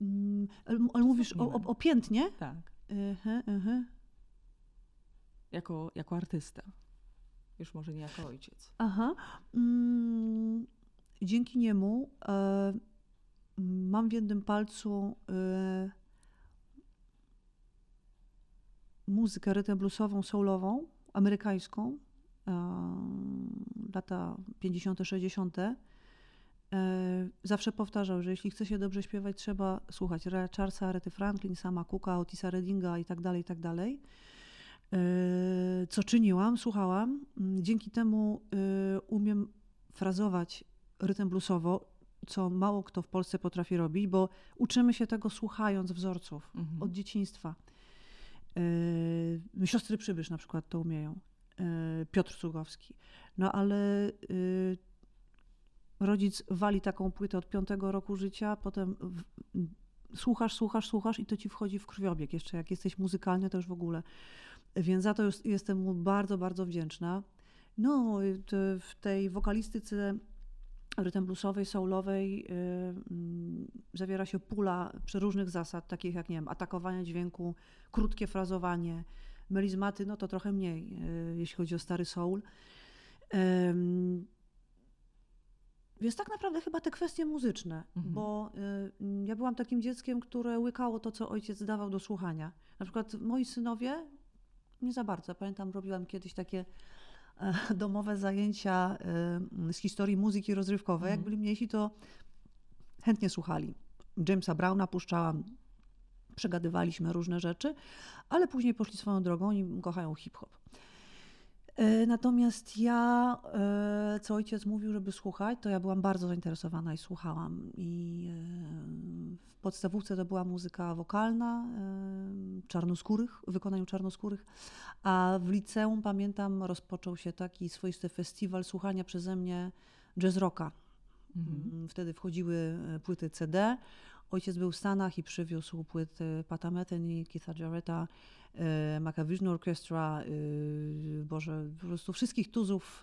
mm, ale mówisz o, o, o piętnie? Tak. -huh. Jako, jako artysta. już może nie jako ojciec. Aha. Mm, dzięki niemu e, mam w jednym palcu e, muzykę rytm bluesową, soulową, amerykańską, e, lata 50., 60. E, zawsze powtarzał, że jeśli chce się dobrze śpiewać, trzeba słuchać Charlesa, Arethy Franklin, Sama Cooka, Otisa Reddinga i tak dalej, i tak dalej. E, co czyniłam, słuchałam. Mm, dzięki temu e, umiem frazować rytm bluesowo, co mało kto w Polsce potrafi robić, bo uczymy się tego słuchając wzorców mhm. od dzieciństwa. Siostry Przybysz na przykład to umieją. Piotr Cugowski. No ale rodzic wali taką płytę od piątego roku życia, potem w, słuchasz, słuchasz, słuchasz i to ci wchodzi w krwiobieg. Jeszcze jak jesteś muzykalny, to już w ogóle. Więc za to już jestem mu bardzo, bardzo wdzięczna. No, w tej wokalistyce rytm bluesowej, soulowej yy, zawiera się pula przeróżnych zasad, takich jak, nie wiem, atakowanie dźwięku, krótkie frazowanie, melizmaty, no to trochę mniej, yy, jeśli chodzi o stary soul. Yy, więc tak naprawdę chyba te kwestie muzyczne, mhm. bo y, ja byłam takim dzieckiem, które łykało to, co ojciec dawał do słuchania. Na przykład moi synowie nie za bardzo. Pamiętam, robiłam kiedyś takie E, domowe zajęcia e, z historii muzyki rozrywkowej. Jak mhm. byli mniejsi, to chętnie słuchali. Jamesa Browna puszczałam, przegadywaliśmy różne rzeczy, ale później poszli swoją drogą i kochają hip-hop. E, natomiast ja, e, co ojciec mówił, żeby słuchać, to ja byłam bardzo zainteresowana i słuchałam. I e, w podstawówce to była muzyka wokalna, czarnoskórych, w wykonaniu czarnoskórych, a w liceum, pamiętam, rozpoczął się taki swoisty festiwal słuchania przeze mnie jazz rocka. Mhm. Mm, wtedy wchodziły płyty CD. Ojciec był w Stanach i przywiózł płyty Pata Metheny, Keitha Jarretta, Macavision Orchestra, e, Boże, po prostu wszystkich tuzów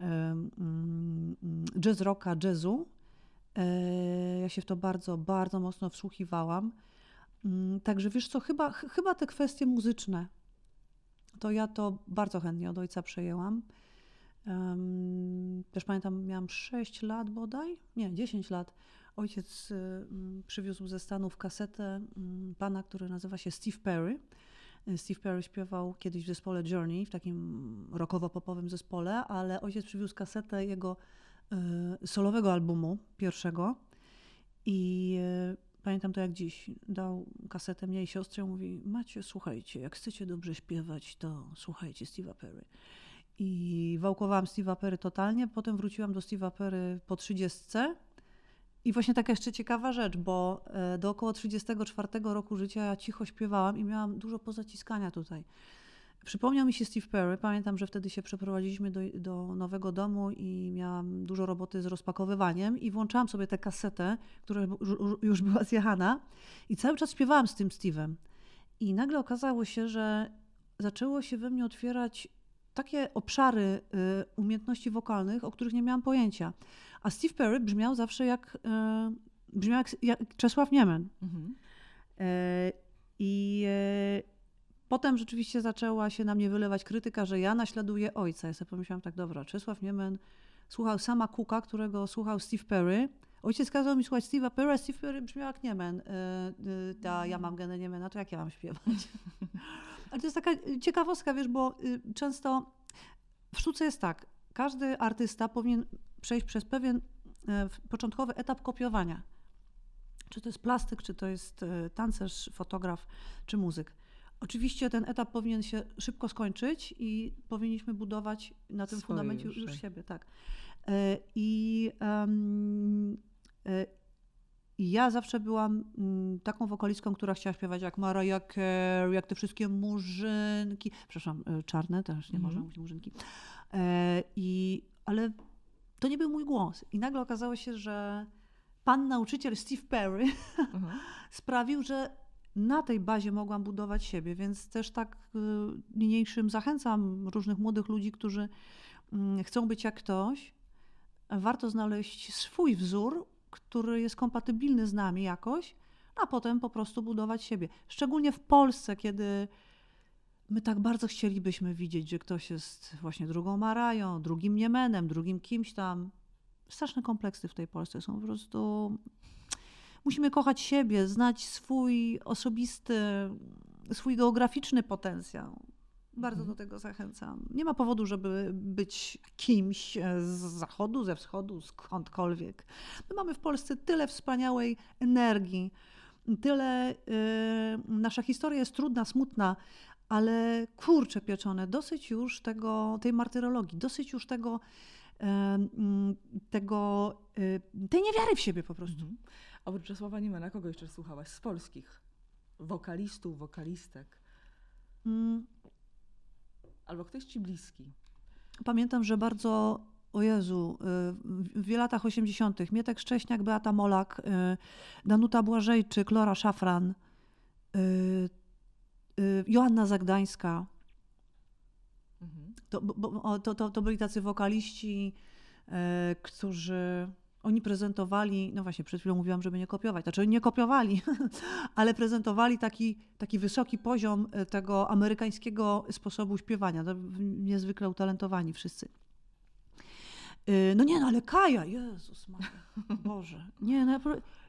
mm, jazz rocka, jazzu. Ja się w to bardzo, bardzo mocno wsłuchiwałam. Także wiesz co, chyba, chyba te kwestie muzyczne, to ja to bardzo chętnie od ojca przejęłam. Też pamiętam, miałam 6 lat bodaj, nie, 10 lat. Ojciec przywiózł ze Stanów kasetę pana, który nazywa się Steve Perry. Steve Perry śpiewał kiedyś w zespole Journey, w takim rockowo-popowym zespole, ale ojciec przywiózł kasetę jego y, solowego albumu, pierwszego. I y, pamiętam to jak dziś. Dał kasetę mnie i siostrze, mówi: Macie, słuchajcie, jak chcecie dobrze śpiewać, to słuchajcie Steve'a Perry. I wałkowałam Steve'a Perry totalnie. Potem wróciłam do Steve'a Perry po trzydziestce i właśnie taka jeszcze ciekawa rzecz, bo e, do około 34 roku życia ja cicho śpiewałam i miałam dużo pozaciskania tutaj. Przypomniał mi się Steve Perry. Pamiętam, że wtedy się przeprowadziliśmy do, do, nowego domu i miałam dużo roboty z rozpakowywaniem i włączałam sobie tę kasetę, która już była zjechana i cały czas śpiewałam z tym Steve'em. I nagle okazało się, że zaczęło się we mnie otwierać takie obszary y, umiejętności wokalnych, o których nie miałam pojęcia. A Steve Perry brzmiał zawsze jak, e, brzmiał jak, jak Czesław Niemen. Mhm. E, I e, potem rzeczywiście zaczęła się na mnie wylewać krytyka, że ja naśladuję ojca. Ja sobie pomyślałam tak, dobra, Czesław Niemen słuchał sama Cooka, którego słuchał Steve Perry. Ojciec kazał mi słuchać Steve'a Perry, a Steve Perry brzmiał jak Niemen. Ta, ja mam genę Niemena, to jak ja mam śpiewać? Ale to jest taka ciekawostka, wiesz, bo y, często w sztuce jest tak, każdy artysta powinien przejść przez pewien e, początkowy etap kopiowania. Czy to jest plastyk, czy to jest e, tancerz, fotograf, czy muzyk. Oczywiście ten etap powinien się szybko skończyć i powinniśmy budować na tym Swoje fundamencie już, już siebie, tak. E, I um, ja zawsze byłam mm, taką wokalistką, która chciała śpiewać jak Mariah Carey, jak te wszystkie murzynki. Przepraszam, czarne też, nie mm. można mówić murzynki. I, ale to nie był mój głos. I nagle okazało się, że pan nauczyciel Steve Perry mhm. sprawił, że na tej bazie mogłam budować siebie, więc też tak y, niniejszym zachęcam różnych młodych ludzi, którzy mm, chcą być jak ktoś. Warto znaleźć swój wzór, który jest kompatybilny z nami jakoś, a potem po prostu budować siebie. Szczególnie w Polsce, kiedy my tak bardzo chcielibyśmy widzieć, że ktoś jest właśnie drugą Marają, drugim Niemenem, drugim kimś tam. Straszne kompleksy w tej Polsce są po prostu. Musimy kochać siebie, znać swój osobisty, swój geograficzny potencjał. Bardzo mhm. do tego zachęcam. Nie ma powodu, żeby być kimś z zachodu, ze wschodu, skądkolwiek. My mamy w Polsce tyle wspaniałej energii, tyle. Yy, nasza historia jest trudna, smutna, ale kurcze pieczone, dosyć już tego, tej martyrologii, dosyć już tego, tego e, tej niewiary w siebie po prostu. Mhm. Oprócz Czesława Niemena, kogo jeszcze słuchałaś z polskich? Wokalistów, wokalistek? Mm. Albo ktoś ci bliski? Pamiętam, że bardzo o Jezu, y, w latach 80. Mietek Szcześniak, Beata Molak, Danuta Błażejczyk, Lora Szafran, Joanna Zagdańska. Mhm. To, bo, to, to, to byli tacy wokaliści, którzy oni prezentowali, no właśnie przed chwilą mówiłam, żeby nie kopiować, znaczy nie kopiowali, ale prezentowali taki, taki wysoki poziom tego amerykańskiego sposobu śpiewania. Niezwykle utalentowani wszyscy. Y, no nie, no ale Kaja, Jezus Maria, Boże. Nie, no ja,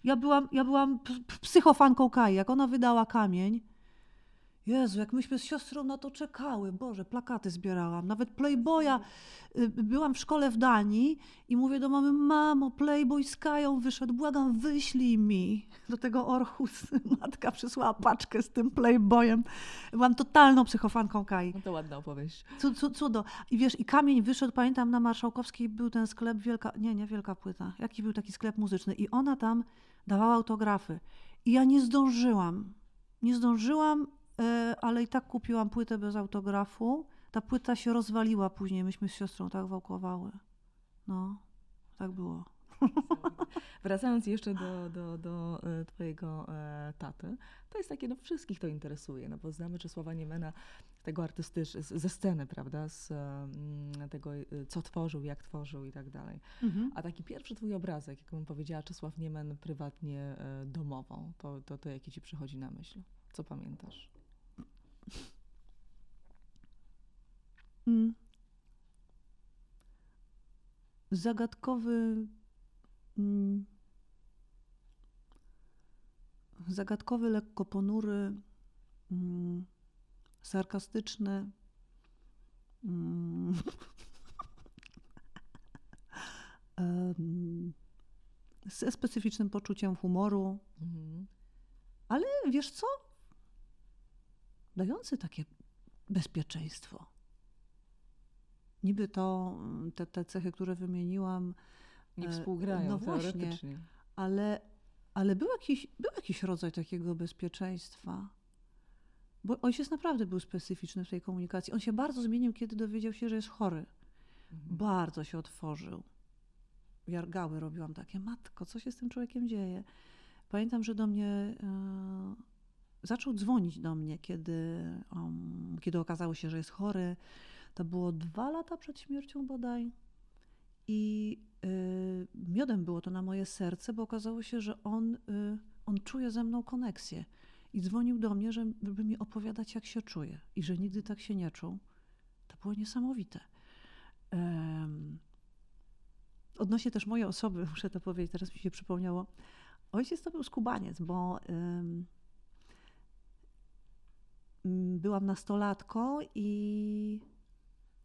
ja, byłam, ja byłam psychofanką Kai. Jak ona wydała kamień, Jezu, jak myśmy z siostrą na to czekały. Boże, plakaty zbierałam. Nawet Playboya. Y, byłam w szkole w Danii i mówię do mamy, mamo, Playboy z Kają wyszedł, błagam, wyślij mi. Do tego Orchus matka przysłała paczkę z tym Playboyem. Byłam totalną psychofanką Kai. No to ładna opowieść. cudo. I wiesz, i kamień wyszedł, pamiętam, na Marszałkowskiej był ten sklep Wielka, nie, nie Wielka Płyta. Jaki był taki sklep muzyczny? I ona tam dawała autografy. I ja nie zdążyłam. Nie zdążyłam ale i tak kupiłam płytę bez autografu. Ta płyta się rozwaliła później, myśmy z siostrą tak wałkowały. No, tak było. Wracając jeszcze do, do, do e, twojego e, taty, to jest takie, no wszystkich to interesuje, no bo znamy Czesława Niemena, tego artystycznego, ze sceny, prawda, z mm, tego, co tworzył, jak tworzył i tak dalej. Mhm. A taki pierwszy twój obrazek, jak bym powiedziała, Czesław Niemen prywatnie domową, to, to, to jaki ci przychodzi na myśl? Co pamiętasz? Mm. Zagadkowy. Mm, zagadkowy, lekko ponury, mm, sarkastyczny. ze specyficznym poczuciem humoru. Mhm. Ale wiesz co? Dający takie bezpieczeństwo. Niby to, te, te cechy, które wymieniłam, nie e, współgrają no właśnie, ale, ale był, jakiś, był jakiś rodzaj takiego bezpieczeństwa. Bo ojciec naprawdę był specyficzny w tej komunikacji. On się bardzo zmienił, kiedy dowiedział się, że jest chory. Mhm. Bardzo się otworzył. Jargały robiłam takie, matko, co się z tym człowiekiem dzieje? Pamiętam, że do mnie e, zaczął dzwonić do mnie, kiedy, um, kiedy okazało się, że jest chory. To było dwa lata przed śmiercią bodaj. I y, miodem było to na moje serce, bo okazało się, że on, y, on czuje ze mną koneksję. I dzwonił do mnie, żeby mi opowiadać, jak się czuje. I że nigdy tak się nie czuł. To było niesamowite. Um, odnośnie też mojej osoby, muszę to powiedzieć, teraz mi się przypomniało. Ojciec to był skubaniec, bo um, byłam nastolatką i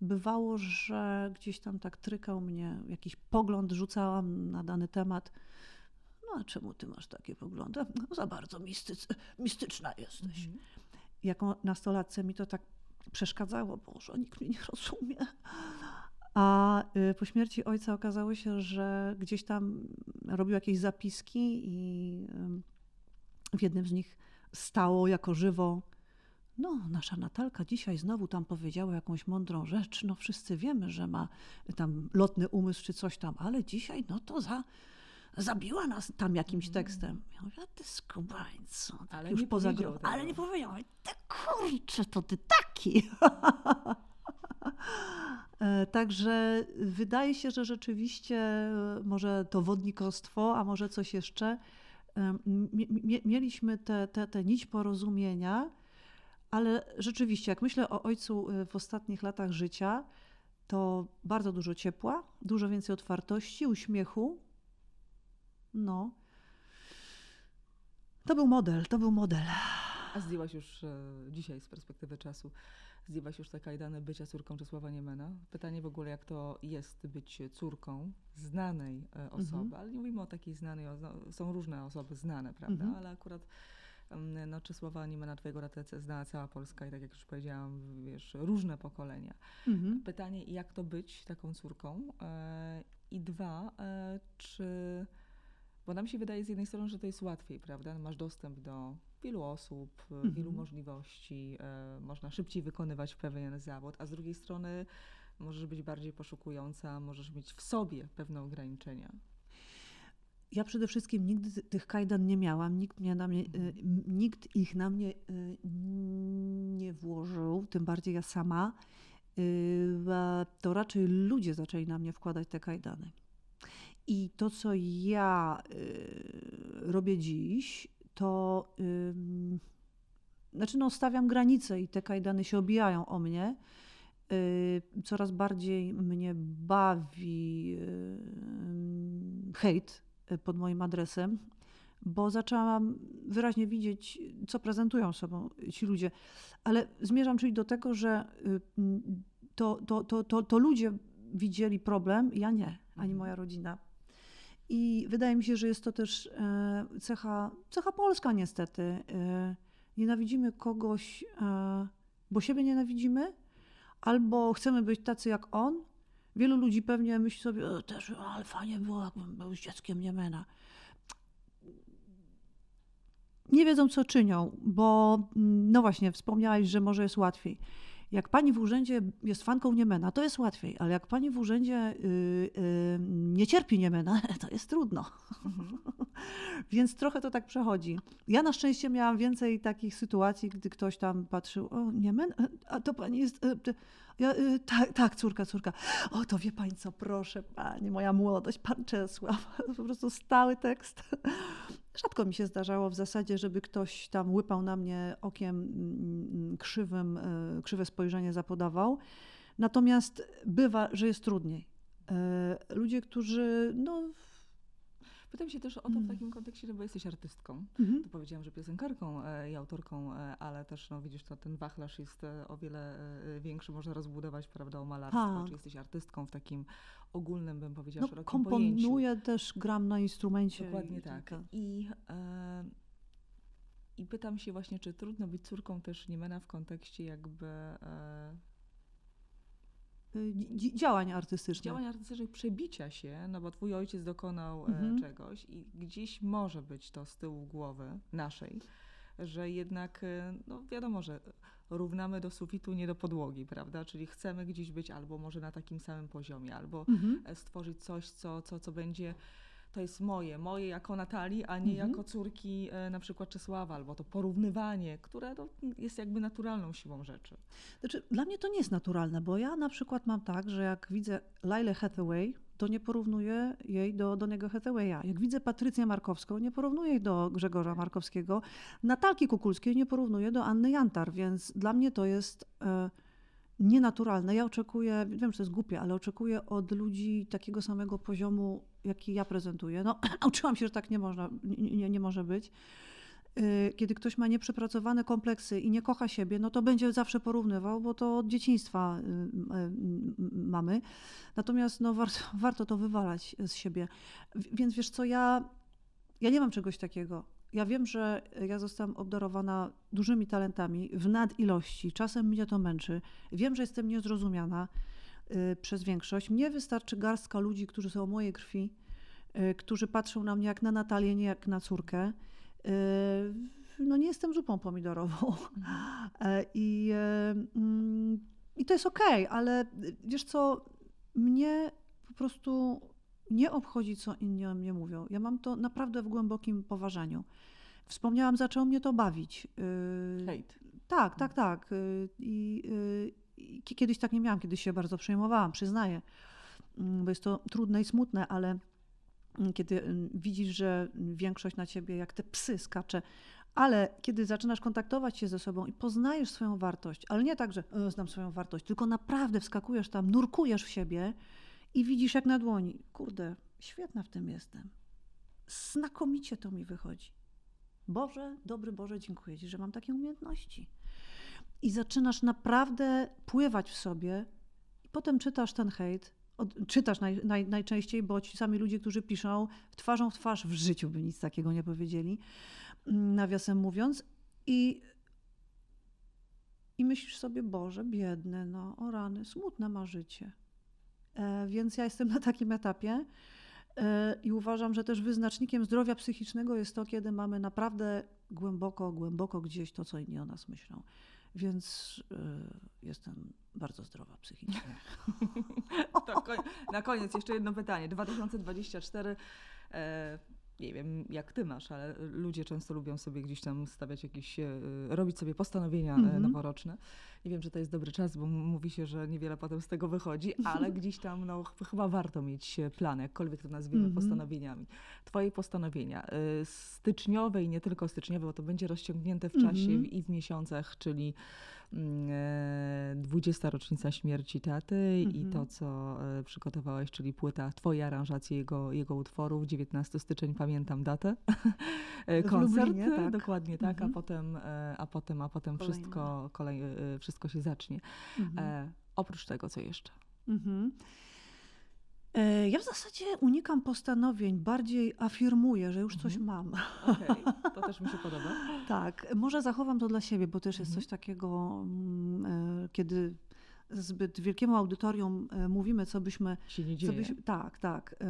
bywało, że gdzieś tam tak trykał mnie, jakiś pogląd rzucałam na dany temat. No a czemu ty masz takie poglądy? No, za bardzo mistyc, mistyczna jesteś. Mhm. Jako nastolatce mi to tak przeszkadzało, bo nikt mnie nie rozumie. A y, po śmierci ojca okazało się, że gdzieś tam robił jakieś zapiski i w jednym z nich stało jako żywo no, nasza Natalka dzisiaj znowu tam powiedziała jakąś mądrą rzecz. No, wszyscy wiemy, że ma tam lotny umysł czy coś tam, ale dzisiaj, no to za, zabiła nas tam jakimś mm. tekstem. Ja mówię, a ty skubańcu. Tak ale już nie poza Ale nie powiedział. Ty kurczę, to ty taki. E, także wydaje się, że rzeczywiście e, może to wodnikostwo, a może coś jeszcze. Mieliśmy tę te, te, te nić porozumienia, ale rzeczywiście, jak myślę o ojcu y, w ostatnich latach życia, to bardzo dużo ciepła, dużo więcej otwartości, uśmiechu. No. To był model, to był model. A zdjęłaś już e, dzisiaj z perspektywy czasu, zdjęłaś już te kajdany bycia córką Czesława Niemena? Pytanie w ogóle, jak to jest być córką znanej e, osoby, mhm. ale nie mówimy o takiej znanej, są różne osoby znane, prawda? Mhm. Ale akurat no, Czesława Niemena, twojego ratece znała cała Polska i tak jak już powiedziałam, wiesz, różne pokolenia. Mhm. Pytanie, jak to być taką córką? E, I dwa, e, czy... Bo nam się wydaje z jednej strony, że to jest łatwiej, prawda? Masz dostęp do wielu osób, mhm. wielu możliwości, e, można szybciej wykonywać pewien zawód, a z drugiej strony możesz być bardziej poszukująca, możesz mieć w sobie pewne ograniczenia. Ja przede wszystkim nigdy tych kajdan nie miałam, nikt, mnie na mnie, y, nikt ich na mnie y, nie włożył, tym bardziej ja sama. Y, to raczej ludzie zaczęli na mnie wkładać te kajdany. I to, co ja robię dziś, to znaczy no, stawiam granice i te kajdany się obijają o mnie. Coraz bardziej mnie bawi hejt pod moim adresem, bo zaczęłam wyraźnie widzieć, co prezentują sobą ci ludzie. Ale zmierzam czyli do tego, że y, to, to, to, to, to ludzie widzieli problem, ja nie, ani mhm. moja rodzina. I wydaje mi się, że jest to też e, cecha, cecha polska niestety. E, nienawidzimy kogoś, e, bo siebie nienawidzimy, albo chcemy być tacy jak on, Wielu ludzi pewnie myśli sobie, o, też ale fajnie było, jakbym był dzieckiem Niemena. Nie wiedzą, co czynią, bo mm, no właśnie, wspomniałaś, że może jest łatwiej. Jak pani w urzędzie jest fanką Niemena, to jest łatwiej, ale jak pani w urzędzie yy, yy, nie cierpi Niemena, to jest trudno. Więc trochę to tak przechodzi. Ja na szczęście miałam więcej takich sytuacji, gdy ktoś tam patrzył, o Niemen, a to pani jest... Yy, ja, y, tak, tak, córka, córka. O, to wie pani co, proszę pani, moja młodość, pan Czesław. Po prostu stały tekst. Rzadko mi się zdarzało w zasadzie, żeby ktoś tam łypał na mnie okiem mm, mm, krzywym, y, krzywe spojrzenie zapodawał. Natomiast bywa, że jest trudniej. Y, ludzie, którzy no, Pytam się też o to w mm. takim kontekście, bo jesteś artystką. Mhm. To powiedziałam, że piosenkarką e, i autorką, e, ale też, no widzisz, to ten wachlarz jest e, o wiele większy, można rozbudować, prawda, o malarstwo. Tak. Czy jesteś artystką w takim ogólnym, bym powiedziała, no, szerokim komponuję pojęciu. też, gram na instrumencie. Dokładnie i, tak. tak. I, e, I pytam się właśnie, czy trudno być córką też Niemena w kontekście jakby... E, działań artystycznych. Działań artystycznych, przebicia się, no bo twój ojciec dokonał e, mhm. czegoś i gdzieś może być to z tyłu głowy naszej, że jednak, e, no wiadomo, że równamy do sufitu, nie do podłogi, prawda? Czyli chcemy gdzieś być albo może na takim samym poziomie, albo mhm. E, stworzyć coś, co, co, co będzie to jest moje, moje jako Natalii, a nie mhm. jako córki e, na przykład Czesława, albo to porównywanie, które no, jest jakby naturalną siłą rzeczy. Znaczy, dla mnie to nie jest naturalne, bo ja na przykład mam tak, że jak widzę Lailę Hathaway, to nie porównuję jej do Donego Hathawaya. Jak widzę Patrycję Markowską, nie porównuję jej do Grzegorza Markowskiego. Natalki Kukulskiej nie porównuję do Anny Jantar, więc dla mnie to jest... E, nienaturalne. Ja oczekuję, wiem, że to jest głupie, ale oczekuję od ludzi takiego samego poziomu, jaki ja prezentuję. No, uczyłam się, że tak nie, można, nie, nie może być. Y, kiedy ktoś ma nieprzepracowane kompleksy i nie kocha siebie, no to będzie zawsze porównywał, bo to od dzieciństwa y, y, mamy. Natomiast no, warto, warto to wywalać z siebie. Więc wiesz co, ja, ja nie mam czegoś takiego. Ja wiem, że ja zostałam obdarowana dużymi talentami w nadilości. Czasem mnie to męczy. Wiem, że jestem niezrozumiana przez większość. Mnie wystarczy garstka ludzi, którzy są mojej krwi, y, którzy patrzą na mnie jak na Natalię, nie jak na córkę. Y, no nie jestem zupą pomidorową. Mhm. I, mm, I to jest okej, okay, ale wiesz co, mnie po prostu nie obchodzi, co inni o mnie mówią. Ja mam to naprawdę w głębokim poważaniu. Wspomniałam, zaczęło mnie to bawić. Y, Hejt. Tak, tak, tak. Y, I, I, kiedyś tak nie miałam, kiedyś się bardzo przejmowałam, przyznaję, mm, bo jest to trudne i smutne, ale mm, kiedy mm, widzisz, że większość na ciebie jak te psy skacze, Ale kiedy zaczynasz kontaktować się ze sobą i poznajesz swoją wartość, ale nie tak, że znam swoją wartość, tylko naprawdę wskakujesz tam, nurkujesz w siebie i widzisz jak na dłoni, kurde, świetna w tym jestem. Znakomicie to mi wychodzi. Boże, dobry Boże, dziękuję Ci, że mam takie umiejętności. I zaczynasz naprawdę pływać w sobie, i potem czytasz ten hejt, od, czytasz naj, naj, najczęściej, bo ci sami ludzie, którzy piszą, twarzą w twarz w życiu by nic takiego nie powiedzieli, mm, nawiasem mówiąc. I, i myślisz sobie, Boże, biedny, no o rany, smutne ma życie. E, więc ja jestem na takim etapie e, i uważam, że też wyznacznikiem zdrowia psychicznego jest to, kiedy mamy naprawdę głęboko, głęboko gdzieś to, co inni o nas myślą. Więc y, jestem bardzo zdrowa psychicznie. na koniec jeszcze jedno pytanie. 2024 e, nie wiem jak ty masz, ale ludzie często lubią sobie gdzieś tam stawiać jakieś, e, robić sobie postanowienia mm -hmm. noworoczne. Nie wiem, czy to jest dobry czas, bo mówi się, że niewiele potem z tego wychodzi, ale gdzieś tam no, chyba warto mieć plany, jakkolwiek to nazwiemy mm -hmm. postanowienieniami. Twoje postanowienia styczniowe i nie tylko styczniowe, bo to będzie rozciągnięte w czasie mm -hmm. i w miesiącach, czyli 20. rocznica śmierci taty mm -hmm. i to, co e, przygotowałeś, czyli płyta, twoje aranżacje jego, jego utworów, 19 styczeń, pamiętam datę, e, koncert, Lublinie, tak. dokładnie tak, mm -hmm. a mhm. potem, e, a potem, a potem wszystko, kolej, wszystko się zacznie. Mm e, oprócz tego, co jeszcze? Mhm. Ja w zasadzie unikam postanowień, bardziej afirmuję, że już coś mhm. mam. Okay. To też mi się podoba. tak, może zachowam to dla siebie, bo też jest mhm. coś takiego, mm, e, kiedy zbyt wielkiemu audytorium e, mówimy, co byśmy. Się nie dzieje. Byśmy, tak, tak. E,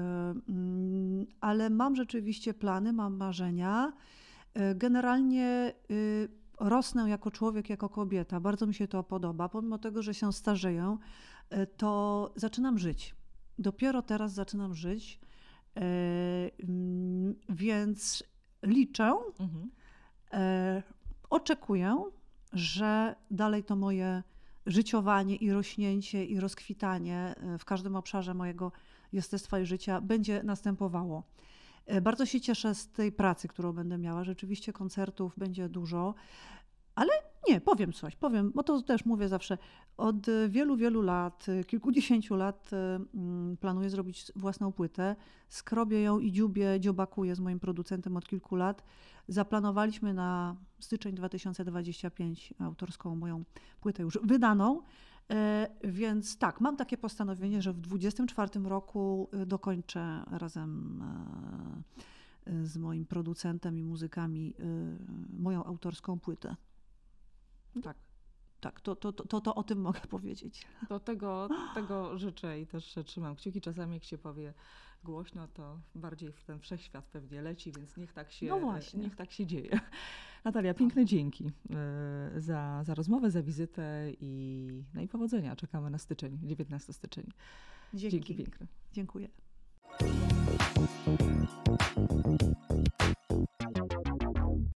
mm, ale mam rzeczywiście plany, mam marzenia. Generalnie y, rosnę jako człowiek, jako kobieta. Bardzo mi się to podoba. Pomimo tego, że się starzeję, to zaczynam żyć dopiero teraz zaczynam żyć, e, mm, więc liczę, mhm. E, oczekuję, że dalej to moje życiowanie i rośnięcie i rozkwitanie e, w każdym obszarze mojego jestestwa i życia będzie następowało. Bardzo się cieszę z tej pracy, którą będę miała. Rzeczywiście koncertów będzie dużo. Ale nie, powiem coś, powiem, bo to też mówię zawsze. Od wielu, wielu lat, kilkudziesięciu lat mm, planuję zrobić własną płytę. Skrobię ją i dziubię, dziobakuję z moim producentem od kilku lat. Zaplanowaliśmy na styczeń 2025 autorską moją płytę już wydaną. E, więc tak, mam takie postanowienie, że w 2024 roku e, dokończę razem e, z moim producentem i muzykami moją autorską płytę. Tak. Tak, to, to, to, to o tym mogę powiedzieć. Do tego, tego życzę i też trzymam kciuki. Czasami jak się powie głośno, to bardziej w ten wszechświat pewnie leci, więc niech tak się, no niech tak się dzieje. Natalia, piękne dzięki e, za, za rozmowę, za wizytę i, no i powodzenia. Czekamy na styczeń, 19 styczeń. Dzięki, dzięki piękne. Dziękuję.